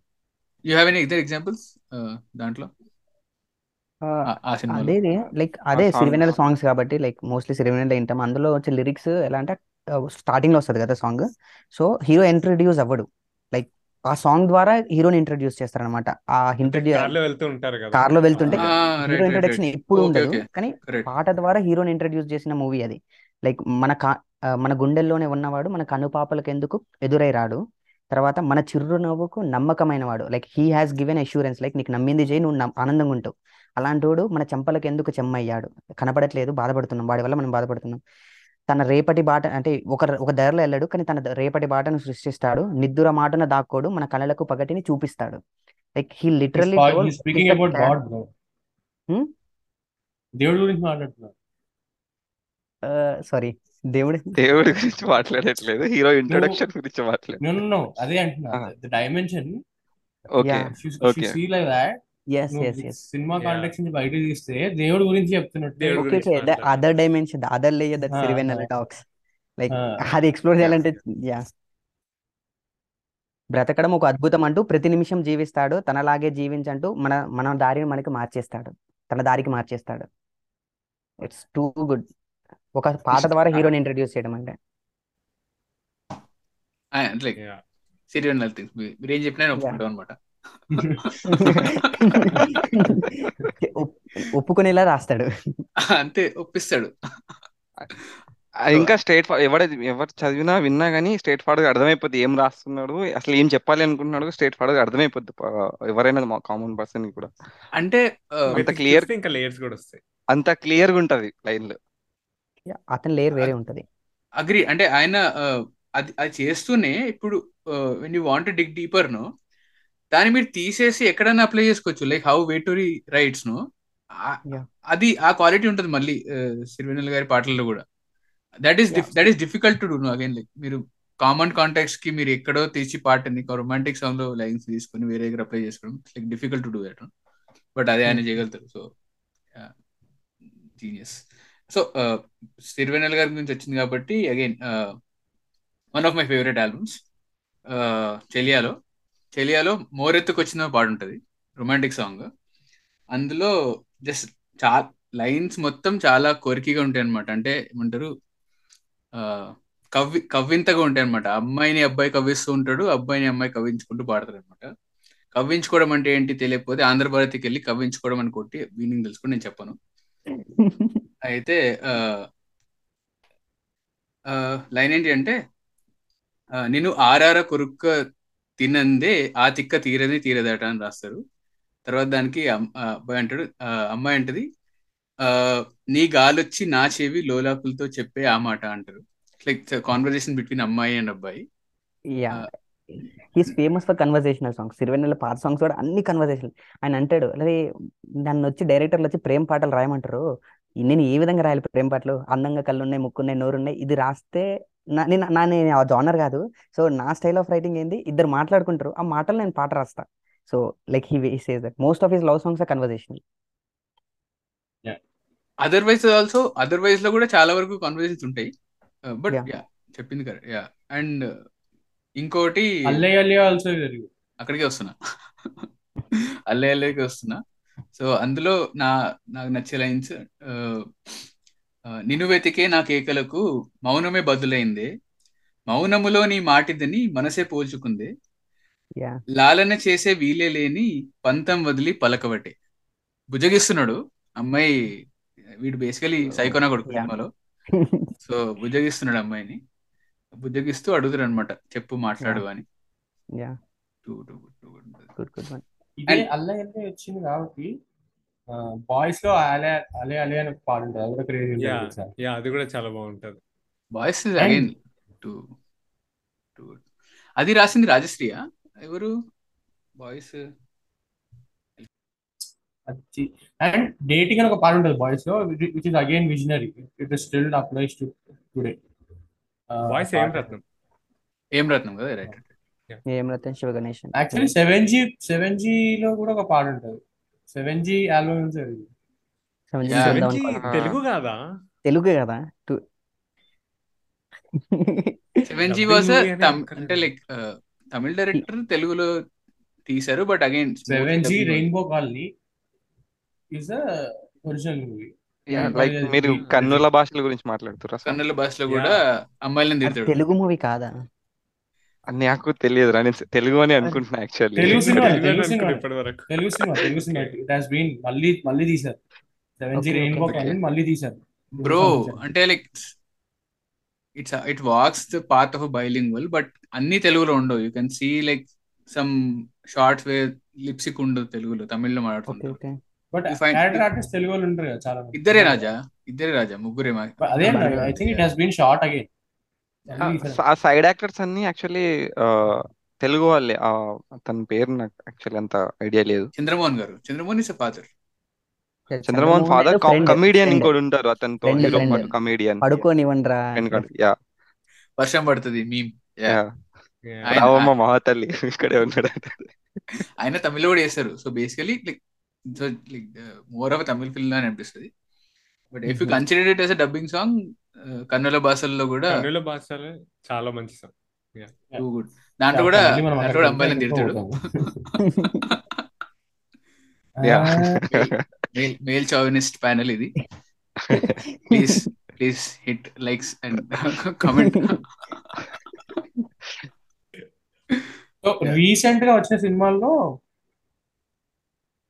you have any examples దాంట్లో? అదే లైక్ ఆ అదే సిరివెన్నెల సాంగ్స్ కాబట్టి లైక్ మోస్ట్లీ సిరివెన్నెల వింటాం. అందులో వచ్చే లిరిక్స్ ఎలా అంటే స్టార్టింగ్లో వస్తుంది కదా సాంగ్. సో హీరో ఇంట్రడ్యూస్ అవ్వడు. లైక్ ఆ సాంగ్ ద్వారా హీరోని ఇంట్రడ్యూస్ చేస్తారనమాట ఆ అంటే ఇంట్రడ్యూ కార్లో వెళ్తూ ఉంటారు కదా. కార్లో వెళ్తుంటే ఆ హీరో ఇంట్రడక్షన్ ఎప్పుడు ఉండదు. కానీ పాట ద్వారా హీరోని ఇంట్రడ్యూస్ చేసిన మూవీ అది. లైక్ మన కా ఆ, మన గుండెల్లోనే ఉన్నవాడు మన కనుపాపలకు ఎందుకు ఎదురై రాడు. తర్వాత మన చిరునవ్వుకు నమ్మకమైన వాడు. Like he has given assurance. Like నీకు నమ్మింది చేయి నువ్వు ఆనందంగా ఉంటావు. అలాంటోడు మన చెంపలకు ఎందుకు చెమ్మయ్యాడు? కనపడట్లేదు బాధపడుతున్నాం. వాడి వల్ల మనం బాధపడుతున్నాం. తన రేపటి బాట అంటే ఒక ఒక దారిలో వెళ్ళాడు కానీ తన రేపటి బాటను సృష్టిస్తాడు. నిద్దుర మాటన దాక్కోడు మన కళలకు పగటిని చూపిస్తాడు. Like he. దేవుడి గురించి మాట్లాడుతున్నాడు. సారీ దేవుడు దేవుడి గురించి మాట్లాడట్లేదు. హీరో ఇంట్రొడక్షన్ గురించి మాట్లాడు అదే అంటున్నా. ద డైమెన్షన్ ఓకే సినిమా యా కాంటెక్స్ నుంచి బయట తీస్తే దేవుడి గురించి చెప్తున్నట్టే. Other dimension other layer that ఆ, సిరివెన్నెల టాక్స్ లైక్. అది ఎక్స్ప్లోర్ చేయాలంటే యా బ్రతకడం ఒక అద్భుతం అంటూ ప్రతి నిమిషం జీవిస్తాడు. తనలాగే జీవించంటూ మన మన దారిని మనకి మార్చేస్తాడు. తన దారికి మార్చేస్తాడు. ఇట్స్ టూ గుడ్ ఒక పాట ద్వారా హీరోని ఇంట్రడ్యూస్ చేయడం అంటే. లైక్ సీరియల్ మీరు ఏం చెప్పినా అనమాట ఒప్పుకునేలా రాస్తాడు. అంతే ఒప్పిస్తాడు. ఇంకా స్ట్రేట్ ఎవడ ఎవరు చదివినా విన్నా గానీ స్ట్రేట్ ఫార్వర్డ్ అర్థమైపోద్ది. ఏం రాస్తున్నాడు అసలు ఏం చెప్పాలి అనుకుంటున్నాడు స్ట్రేట్ ఫార్వర్డ్ అర్థమైపోద్ది. ప- ఎవరైనా కామన్ పర్సన్ కూడా. అంటే అంత క్లియర్ ఇంకా లేయర్స్ కూడా వస్తాయి. అంత క్లియర్గా ఉంటది లైన్లు. Yeah, అతని లేయర్ వేరే ఉంటది. అగ్రి అంటే ఆయన అది అది చేస్తూనే ఇప్పుడు వెన్ యూ వాంట్ డిగ్ డీపర్ను దాన్ని మీరు తీసేసి ఎక్కడైనా అప్లై చేసుకోవచ్చు. లైక్ హౌ వేటరీ రైట్స్ను అది ఆ క్వాలిటీ ఉంటుంది మళ్ళీ సిరివెన్నెల గారి పాటల్లో కూడా. That is that is difficult to do again like మీరు కామన్ కాంటాక్ట్స్కి మీరు ఎక్కడో తీసి పాటని రొమాంటిక్ సాంగ్లో లైన్స్ తీసుకొని వేరే దగ్గర అప్లై చేసుకోవడం like difficult to do that but అదే ఆయన చేయగలుగుతారు. సో జీనియస్ సో సిరివెన్నెల గారి గురించి వచ్చింది కాబట్టి again one of my favourite albums చెలియాలో చెలియాలో మోరెత్తుకొచ్చిన పాడుంటది పాట ఉంటుంది రొమాంటిక్ సాంగ్ అందులో జస్ట్ చా లైన్స్ మొత్తం చాలా కొరికిగా ఉంటాయి అనమాట అంటే ఏమంటారు ఆ, కవ్వి కవ్వింతగా ఉంటాయి అనమాట అమ్మాయిని అబ్బాయి కవ్విస్తూ ఉంటాడు అబ్బాయిని అమ్మాయి కవ్వించుకుంటూ పాడతారు అనమాట కవ్వించుకోవడం అంటే ఏంటి తెలియకపోతే ఆంధ్రభారతికి వెళ్ళి కవ్వించుకోవడం అని కొట్టి మీనింగ్ తెలుసుకుని నేను చెప్పను. అయితే ఆ, లైన్ ఏంటి అంటే నేను ఆర్ఆర్ కొరుక్క తినందే ఆ తిక్క తీరది తీరదట అని రాస్తారు. తర్వాత దానికి అబ్బాయి అంటాడు అమ్మాయి అంటది ఆ, నీ గాలొచ్చి నా చెవి లోలాకులతో చెప్పే ఆ మాట అంటారు. లైక్ కాన్వర్జేషన్ బిట్వీన్ అమ్మాయి అండ్ అబ్బాయి. Yeah. He's famous for conversational songs. Sirivennela పాత సాంగ్స్ కూడా అన్ని కన్వర్సేషన్ ఆయన అంటాడు అరే నన్ను వచ్చి డైరెక్టర్లు వచ్చి ప్రేమ పాటలు రాయమంటారు. నేను ఏ విధంగా రాయాలి ప్రేమ పాటలు? అందంగా కళ్ళు ఉన్నాయి ముక్కున్నాయి నోరు ఉన్నాయి ఇది రాస్తే నా నేను నా నేను ఆ జానర్ కాదు. సో నా స్టైల్ ఆఫ్ రైటింగ్ ఏంది? ఇద్దరు మాట్లాడుకుంటారు ఆ మాటలు నేను పాట రాస్తా. So like he says that. Most of his love songs are conversational. Otherwise also అదర్వైజ్లో కూడా చాలా వరకు కాన్వర్జేషన్స్ ఉంటాయి. బట్. యా. చెప్పింది కరెక్ట్ యా. అండ్ ఇంకోటి అల్లయ్య అల్లయ్య ఆల్సో జరిగింది అక్కడికే వస్తున్నా. అల్లే అల్లేకి వస్తున్నా. సో అందులో నా నాకు నచ్చే లైన్స్ నిన్ను వెతికే నా కేకలకు మౌనమే బదులైందే. మౌనములో నీ మాటిదని మనసే పోల్చుకుందే. లాలన చేసే వీలే లేని పంతం వదిలి పలకబట్టే బుజగిస్తున్నాడు అమ్మాయి వీడు బేసికలీ సైకోనా కొడుకు. సినిమాలో. సో బుజ్జగిస్తున్నాడు అమ్మాయిని. బుజ్జగిస్తూ అడుగుతాడు అనమాట చెప్పు మాట్లాడు అని. గుడ్ గుడ్ ఇదే అల్లయ్య అల్లయ్య వచ్చింది కాబట్టి బాయ్స్లో అలే అలే అలే అని ఒక పాట ఉంటుంది. అది కూడా క్రేజీ ఉంటుంది యా అది కూడా చాలా బాగుంటది. Boys And- again too too అది రాసింది రాజశ్రీయా? ఎవరు? బాయ్స్ అది అండ్ డేటింగ్ అని ఒక పాట ఉంటుంది బాయ్స్లో which is again visionary it is still applies to today voice M Ratnam? M Ratnam కదా right M Ratan Siva Ganesh actually seven G seven G లో కూడా ఒక పాట ఉంటుంది. సెవెన్ జీ ఆల్బమ్ తెలుగు కాదా? తెలుగే కదా టూ సెవెన్ జీ ఒక్కటే. అంటే లైక్ తమిళ డైరెక్టర్ తెలుగులో తీశారు but again seven G rainbow colony is original movie like మీరు కన్నుల భాషల గురించి మాట్లాడుతురా సార్? కన్నుల భాషలో కూడా అమ్మాయిలను తిడతాడు. తెలుగు మూవీ కాదా? నాకు తెలియదు రా నేను తెలుగు అని అనుకుంటున్నా actually Telugu cinema, Telugu cinema. ఇప్పటి వరకు Telugu cinema Telugu cinema. It has been మళ్ళీ మళ్ళీ తీశారు. Seven G Okay, rainbow okay. Colony మళ్ళీ తీశారు. బ్రో అంటే like it's it walks the part of bilingual but అన్ని తెలుగులో ఉండవు. You can see like some shorts way lipsync ఉండదు తెలుగులో తమిళ్ళో okay but character artist Telugu వాళ్ళు ఉంటారు కదా చాలా. ఇద్దరే రాజా ఇద్దరే రాజా ముగ్గురే I think it has been short again ఆ సైడ్ యాక్టర్స్ అన్ని యాక్చువల్లీ తెలుగు వాళ్ళే. ఆ, తన పేరు నాకు యాక్చువల్లీ అంత ఐడియా లేదు. చంద్రమోహన్ గారు. Chandramohan is father. Chandramohan father comedian. ఇంకోటి ఉంటారు. అతనితో హీరో. పాటు కమీడియన్. పడుకోనివ్వండిరా. యా. వర్షం పడుతుంది. మీమ్. రావమ్మ మహాతల్లి. ఇక్కడే ఉన్నాడు. ఆయన తమిళ కూడా చేస్తారు. So basically like so like more of Tamil film అని అనిపిస్తుంది. But if you consider it as a dubbing song కన్నుల భాషల్లో కూడా కన్నుల భాషలో చాలా మంచి సాంగ్ టూ గుడ్ దాంట్లో కూడా దాంట్లో కూడా అమ్మాయిలను తిడతాడు. Yeah. Male male chauvinist panel ఇది. Please please hit likes and comment రీసెంట్గా వచ్చిన సినిమాల్లో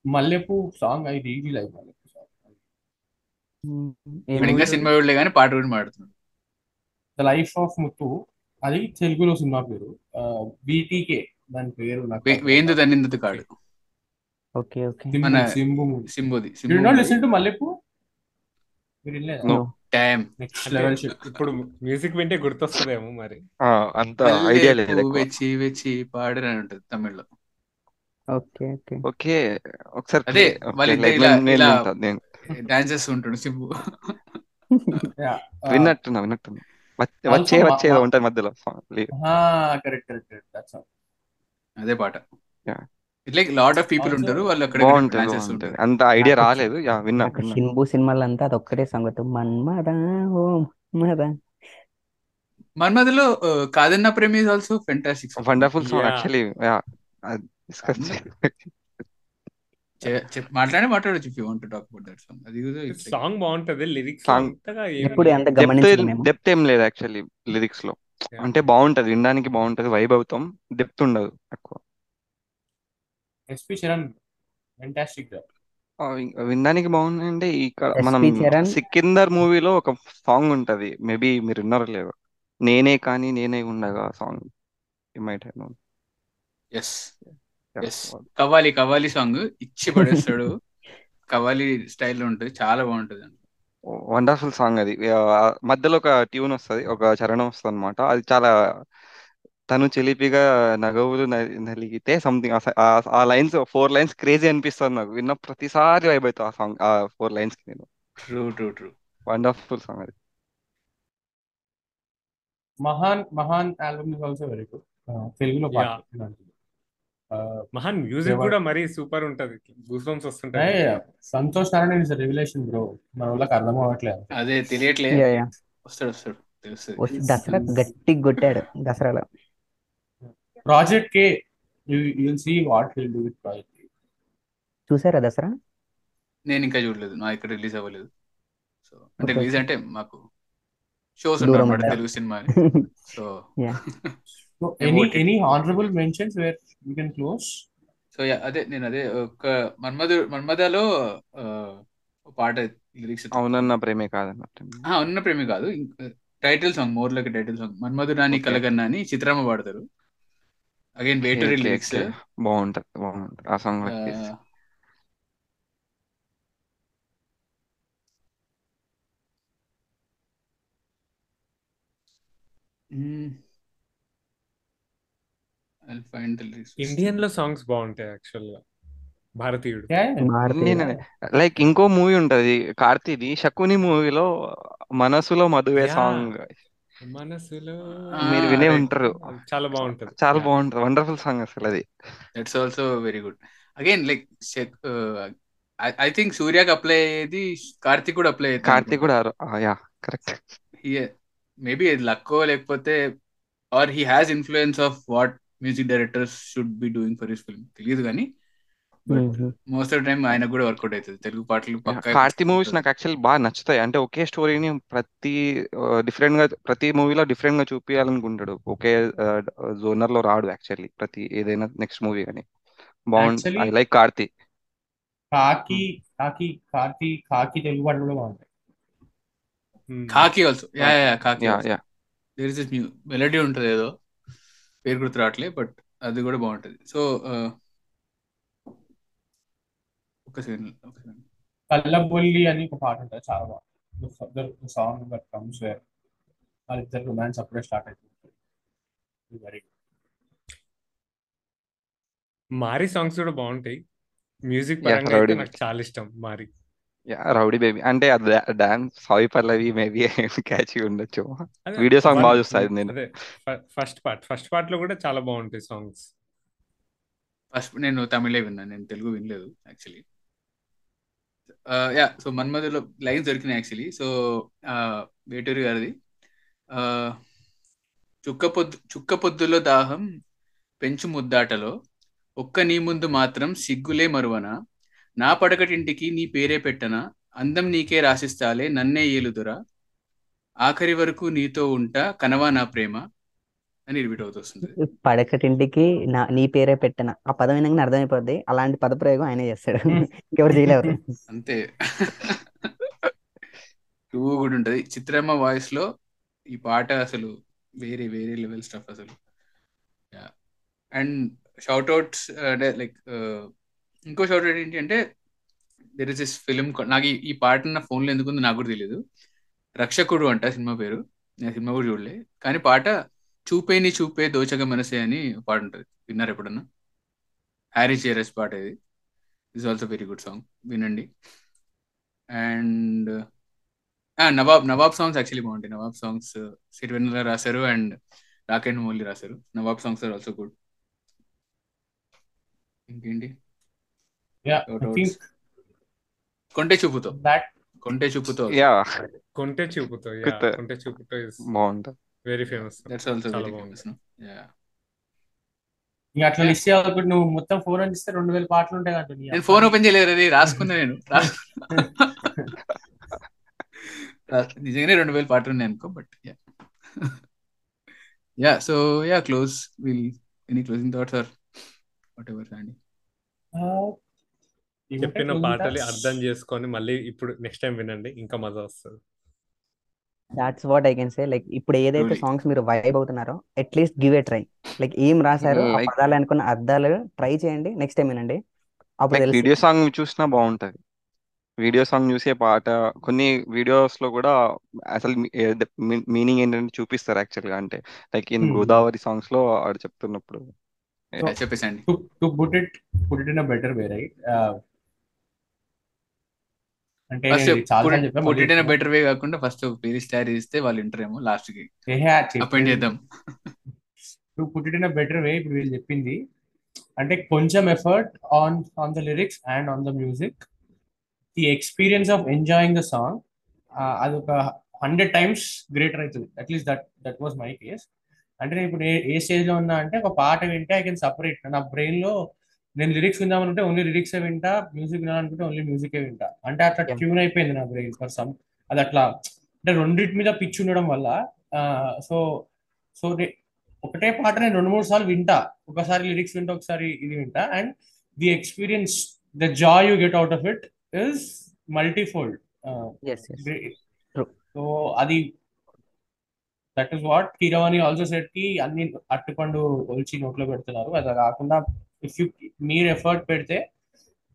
Mallipoo song I really like ఇక్కడ ఇంకా సినిమా చూడలే కానీ పాట కూడా మాడుతున్నాడు ద లైఫ్ ఆఫ్ ముత్తు. అది తెలుగులో సినిమా పేరు. బీటీకే దాని పేరు వేందు దన్నిందదు కాడు. ఓకే. ఓకే సింబు- మన- Simbu సింబోది you not listen to Mallipoo. Time next level ఇప్పుడు మ్యూజిక్ వింటే గుర్తొస్తుందేమో మరి. ఆ, అంత ఐడియా లేదు. వెచ్చి వెచ్చి పాడరు అని ఉంటుంది తమిళ్ళో. Okay okay. ఓకే ఒకసారి అదే, like ఇలా- డాన్స్ చేస్తూ ఉంటాడు సింబు. విన్నట్టున్నా విన్నట్టున్నా. వచ్చే- వచ్చే ఉంటది మధ్యలో కరెక్ట్ కరెక్ట్ అదే పాట. లైక్ లాట్ ఆఫ్ పీపుల్ ఉంటారు వాళ్ళు అక్కడ అంత ఐడియా రాలేదు. యా విన్నా నాకు విన్నా. హింబు సినిమాలు అంతా అది ఒక్కటే సాంగ్ అవుతుంది మన్మద ఓ మద మన్మధలో కాదన్న ప్రేమి is also fantastic wonderful song Yeah. Actually yeah discuss మాట్లాడే మాట్లాడచ్చు if you want talk about that song అది సాంగ్ బాగుంటది లిరిక్స్ ఎప్పుడు డెప్త్ గమనించలేదు మేము. డెప్త్ ఏం లేదు యాక్చువల్లీ లిరిక్స్లో. అంటే బాగుంటది వినడానికి బాగుంటది వైబ్ అవుతాం డెప్త్ ఉండదు ఎక్కువ ఎస్పి చరణ్ ఫెంటాస్టిక్ వినడానికి బాగుందండి ఇక్కడ మనం సికిందర్ మూవీలో ఒక సాంగ్ ఉంటది. మేబీ మీరు విన్నారో లేదో. నేనే కానీ నేనే ఉండగా song might yes yes qawwali qawwali song ఇచ్చి పడేస్తాడు. కవ్వాలి స్టైల్లో ఉంటుంది చాలా బాగుంటుంది వండర్ఫుల్ సాంగ్ అది. మధ్యలో ఒక ట్యూన్ వస్తది ఒక చరణం వస్తుంది అనమాట అది చాలా తను చిలిపిగా నగవులు నలిగితే సంథింగ్ ఆ లైన్స్ ఫోర్ లైన్స్ క్రేజీ అనిపిస్తుంది నాకు. విన్న ప్రతిసారి వైబ్ అవుతా ఆ సాంగ్ ఆ ఫోర్ లైన్స్కి నేను. True true true wonderful song అది. Mahaan Mahaan album is also very good తెలుగులో మహాన్ మ్యూజిక్ కూడా మరీ సూపర్ ఉంటది. గూస్ బంప్స్ వస్తుంటాయి Santhosh Narayana is revolution bro. మన వాళ్ళకి అర్థం అవ్వట్లేదు అదే తెలియట్లే. Yeah yeah. వస్తాడు వస్తాడు. తెలుస్తుంది. దసరా గట్టిగా కొట్టాడు దసరాలో. Project K you will see what will do with project చూసారా దసరా? నేను ఇంకా చూడలేదు. నా ఇక్కడ రిలీజ్ అవ్వలేదు. సో అంటే రిలీజ్ అంటే మాకు షోస్ ఉండాలి Telugu cinema so close so అదే నేను అదే ఒక మన్మధు మన్మధలో ఒక పాట లిరిక్స్ అవునన్న ప్రేమే కాదన్నట్టు ఉన్న ప్రేమి కాదు. Title song more like title song. మన్మధు రాణి కలగన్నా అని చిత్రమ్మ పాడతారు. అగైన్ వేటరీ లిరిక్స్ బాగుంటది బాగుంటది. ఆ song like this I find the lyrics ఇండియన్లో songs బాగుంటాయి యాక్చువల్గా. భారతీయుడు. లైక్ ఇంకో మూవీ ఉంటది కార్తీది. శకుని మూవీలో మనసులో మధువే సాంగ్ మనసులో మీరు వినే ఉంటారు. చాలా బాగుంటది. చాలా బాగుంటది. వండర్ఫుల్ సాంగ్ అసలు అది. That's also very good again like I think సూర్యకి apply అయ్యేది కార్తిక్ కూడా అప్లై అవుతుంది కార్తీక్ కూడా యా కరెక్ట్ మేబీ లక్కో లేకపోతే or he has influence of what music directors should be doing for his film. తెలియదు కానీ మోస్ట్ ఆఫ్ టైం ఆయనకు కూడా వర్కౌట్ అవుతుంది. తెలుగు పాటలు కార్తీ మూవీస్ నాకు యాక్చువల్లీ బాగా నచ్చుతాయి. అంటే ఒకే స్టోరీని ప్రతి డిఫరెంట్గా ప్రతి మూవీలో డిఫరెంట్గా చూపించాలనుకుంటాడు ఒకే జోనర్లో రాడు యాక్చువల్లీ ప్రతి ఏదైనా నెక్స్ట్ మూవీ కానీ. బాగుంటుంది ఐ లైక్ కార్తీ. కాకి కాకి కార్తీ కాకి తెలుగు పాటలు కూడా బాగుంటాయి. కాకి ఆల్సో యా యా కాకి yeah yeah. There is this melody ఉంటుంది ఏదో. పేరు గుర్తు రావట్లే బట్ అది కూడా బాగుంటుంది. సో ఒక సెకండ్ ఒక సెకండ్ కల్లబొల్లి అని ఒక పాట ఉంటుంది చాలా బాగుంటుంది. సాంగ్ దట్ కమ్స్ వేర్ వాళ్ళిద్దరు రొమాన్స్ అప్పుడే స్టార్ట్ అవుతుంది. వెరీ మారి సాంగ్స్ కూడా బాగుంటాయి. మ్యూజిక్ పరంగా నాకు చాలా ఇష్టం మారి. యా రౌడీ బేబీ అంటే dance Sai Pallavi maybe catch ఉండొచ్చు. వీడియో సాంగ్ బాగా చూస్తాను నేను. ఫస్ట్ పార్ట్ ఫస్ట్ పార్ట్లో కూడా చాలా బాగుంటాయి సాంగ్స్ ఫస్ట్ నేను తమిళే విన్నాను నేను తెలుగు వినలేదు యాక్చువల్లీ యా సో మన్మధులో లైన్స్ దొరికినాయి యాక్చువల్లీ సో వేటూరి గారిది. Uh, చుక్క పొద్దు చుక్క పొద్దులో దాహం పెంచు ముద్దాటలో ఒక్క నీ ముందు మాత్రం సిగ్గులే మరువనా? నా పడకటింటికి నీ పేరే పెట్టనా? అందం నీకే రాసిస్తాలే నన్నే ఏలుదురా? ఆఖరి వరకు నీతో ఉంటా కనవా నా ప్రేమ? అని రిపీట్ అవుతుంది పడకటింటికి నా నీ పేరే పెట్టన? ఆ పదం వినగానే అర్థమైపోద్ది. అలాంటి పదప్రయోగం ఆయనే చేస్తాడు. ఇంకెవరు చేయలేరు. అంతే. టూ కూడా ఉంటది. చిత్రమ్మ వాయిస్లో ఈ పాట అసలు వేరే వేరే లెవెల్ స్టఫ్ అసలు. అండ్ షౌట్ అవుట్స్ అంటే లైక్ ఇంకో షార్ట్ అవుట్ ఏంటి అంటే దెర్ ఇస్ దిస్ ఫిలిం నాకు ఈ- పాట నా ఫోన్లో ఎందుకుందో నాకు కూడా తెలియదు రక్షకుడు అంట సినిమా పేరు. నేను సినిమా కూడా చూడలే. కానీ పాట చూపే నీ చూపే దోచక మనసే అని పాట ఉంటుంది. విన్నారు ఎప్పుడన్నా? హ్యారీ చేరస్ పాట ఇది. Is also very good song వినండి. And Nawab Nawab songs actually బాగుంటాయి. నవాబ్ సాంగ్స్ సిరివెన్నెల రాశారు అండ్ రాకెండ్ మౌలి రాశారు. Nawab songs are also good ఇంకేంటి? యా కొంటే చూపుతో. కొంటే చూపుతో. యా కొంటే చూపుతో యా. కొంటే చూపుతో ఇస్ బాగుంటుంది వెరీ ఫేమస్ దట్స్ ఆల్సో చాలా వెరీ బాగుంది. ఫేమస్ యా ఇక అట్లా లిస్ట్ చేయాలనుకుంటే నువ్వు మొత్తం ఫోర్ అని ఇస్తే రెండు వేల పాటలు ఉంటాయి అంటే నేను ఫోన్ ఓపెన్ చేయలేదు అది రాసుకున్నా నేను. నిజంగానే రెండు వేలు పాటలు ఉన్నాయి అనుకో but yeah yeah so yeah close will any closing thoughts or whatever అండి చెప్పిన పాటలు అర్థం చేసుకొని మళ్ళీ ఇప్పుడు నెక్స్ట్ టైం వినండి ఇంకా మజా వస్తుంది. That's what I can say like ఇప్పుడు ఏదైతే. సాంగ్స్ మీరు వైబ్ అవుతున్నారో at least give a try like ఏం రాశారు ఆ Like- పదాలు అనుకున్న అర్థాలు ట్రై చేయండి నెక్స్ట్ టైం వినండి. అప్పుడు వీడియో సాంగ్ చూసినా బాగుంటది. వీడియో సాంగ్ చూసే పాట కొన్ని వీడియోస్లో కూడా అసలు మీనింగ్ ఏంటంటే చూపిస్తారు యాక్చువల్గా. అంటే లైక్ ఇన్ Hmm. గోదావరి సాంగ్స్లో ఆడు చెప్తున్నప్పుడు. చెప్పేసండి it put it in a better way, right? Uh, అంటే చాలా పుట్టిన. బెటర్ వే కాకుండా ఫస్ట్ ప్లేలిస్ట్ తయారు చేస్తే వాళ్ళు ఇంటారేమో లాస్ట్కి. అపాయింట్ చేద్దాం. To put it in a better way ఇప్పుడు వీళ్ళు చెప్పింది. అంటే కొంచెం effort on on the lyrics and on the music the experience of enjoying the song అది ఒక హండ్రెడ్ టైమ్స్ గ్రేటర్ అవుతుంది. At least that that was my case అంటే నేను ఇప్పుడు ఏ స్టేజ్లో ఉన్నా అంటే ఒక పాట వింటే ఐ కెన్ సపరేట్ నా బ్రెయిన్లో నేను లిరిక్స్ విందామనుకుంటే ఓన్లీ లిరిక్స్ వింటా మ్యూజిక్ వినాలనుకుంటే ఓన్లీ మ్యూజికే వింటా. అంటే అట్లా. ట్యూన్ అయిపోయింది నా బ్రెయిన్ ఫర్ సమ్ అది అట్లా అంటే రెండింటి మీద పిచ్ ఉండడం వల్ల సో సో ఒకటే పాట నేను రెండు మూడు సార్లు వింటా. ఒకసారి లిరిక్స్ వింటా ఒకసారి ఇది వింటా. And the experience the joy you get out of it is multifold. So అది that is what Keeravani also సెట్కి అన్ని అట్టుపండు ఒలిచి నోట్లో పెడుతున్నారు. అది కాకుండా ఇఫ్ యూ మీరు ఎఫర్ట్ పెడితే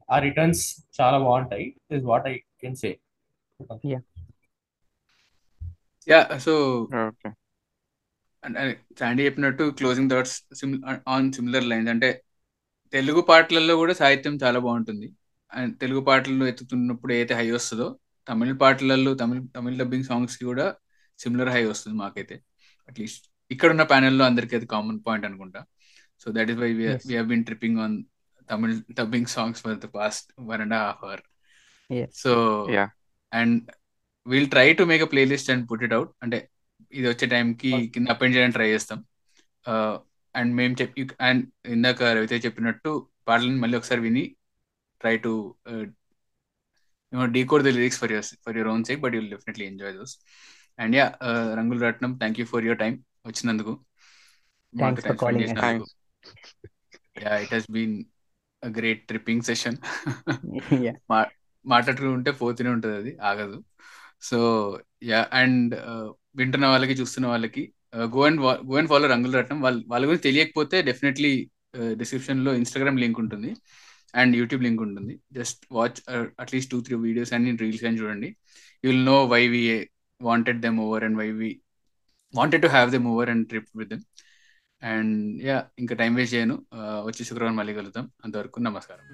ఆ రిటర్న్స్ చాలా బాగుంటాయి is what I can say yeah so Chandi చెప్పినట్టు closing thoughts on similar lines అంటే తెలుగు పాటలలో కూడా సాహిత్యం చాలా బాగుంటుంది. అండ్ తెలుగు పాటలు ఎత్తుతున్నప్పుడు ఏదైతే హై వస్తుందో తమిళ పాటలలో తమిళ తమిళ డబ్బింగ్ సాంగ్స్కి కూడా సిమిలర్ హై వస్తుంది మాకైతే అట్లీస్ట్ ఇక్కడ ఉన్న ప్యానెల్లో అందరికీ అది కామన్ పాయింట్ అనుకుంటా. So that is why Yes. We been tripping on Tamil dubbing songs for the past one and half hour Yes. So Yeah. And will try to make a playlist and put it out అంటే ఇది వచ్చే టైంకి కింద అపెండ్ చేయడానికి ట్రై చేస్తాం. అండ్ మేము చెప్పి అండ్ ఇందాక రవితే చెప్పినట్టు పాటలను మళ్ళీ ఒకసారి విని try to decode the lyrics for your for your own sake but you'll definitely enjoy those and yeah Rangula Ratnam thank you for your time వచ్చినందుకు yeah it has been a great tripping session. మాట్లాడుతూ ఉంటే పోతూనే ఉంటుంది అది ఆగదు. సో యా అండ్ వింటున్న వాళ్ళకి చూస్తున్న వాళ్ళకి go and go and follow Rangula Ratnam వాళ్ళ వాళ్ళ గురించి తెలియకపోతే డెఫినెట్లీ డిస్క్రిప్షన్లో ఇన్స్టాగ్రామ్ లింక్ ఉంటుంది. అండ్ యూట్యూబ్ లింక్ ఉంటుంది. Just watch at least two three videos అన్ని రీల్స్ అని చూడండి. You will know why we wanted them over and why we wanted to have them over and trip with them and yeah ఇంకా టైం వేస్ట్ చేయను. వచ్చే శుక్రవారం మళ్ళీ కలుద్దాం. అంతవరకు నమస్కారం.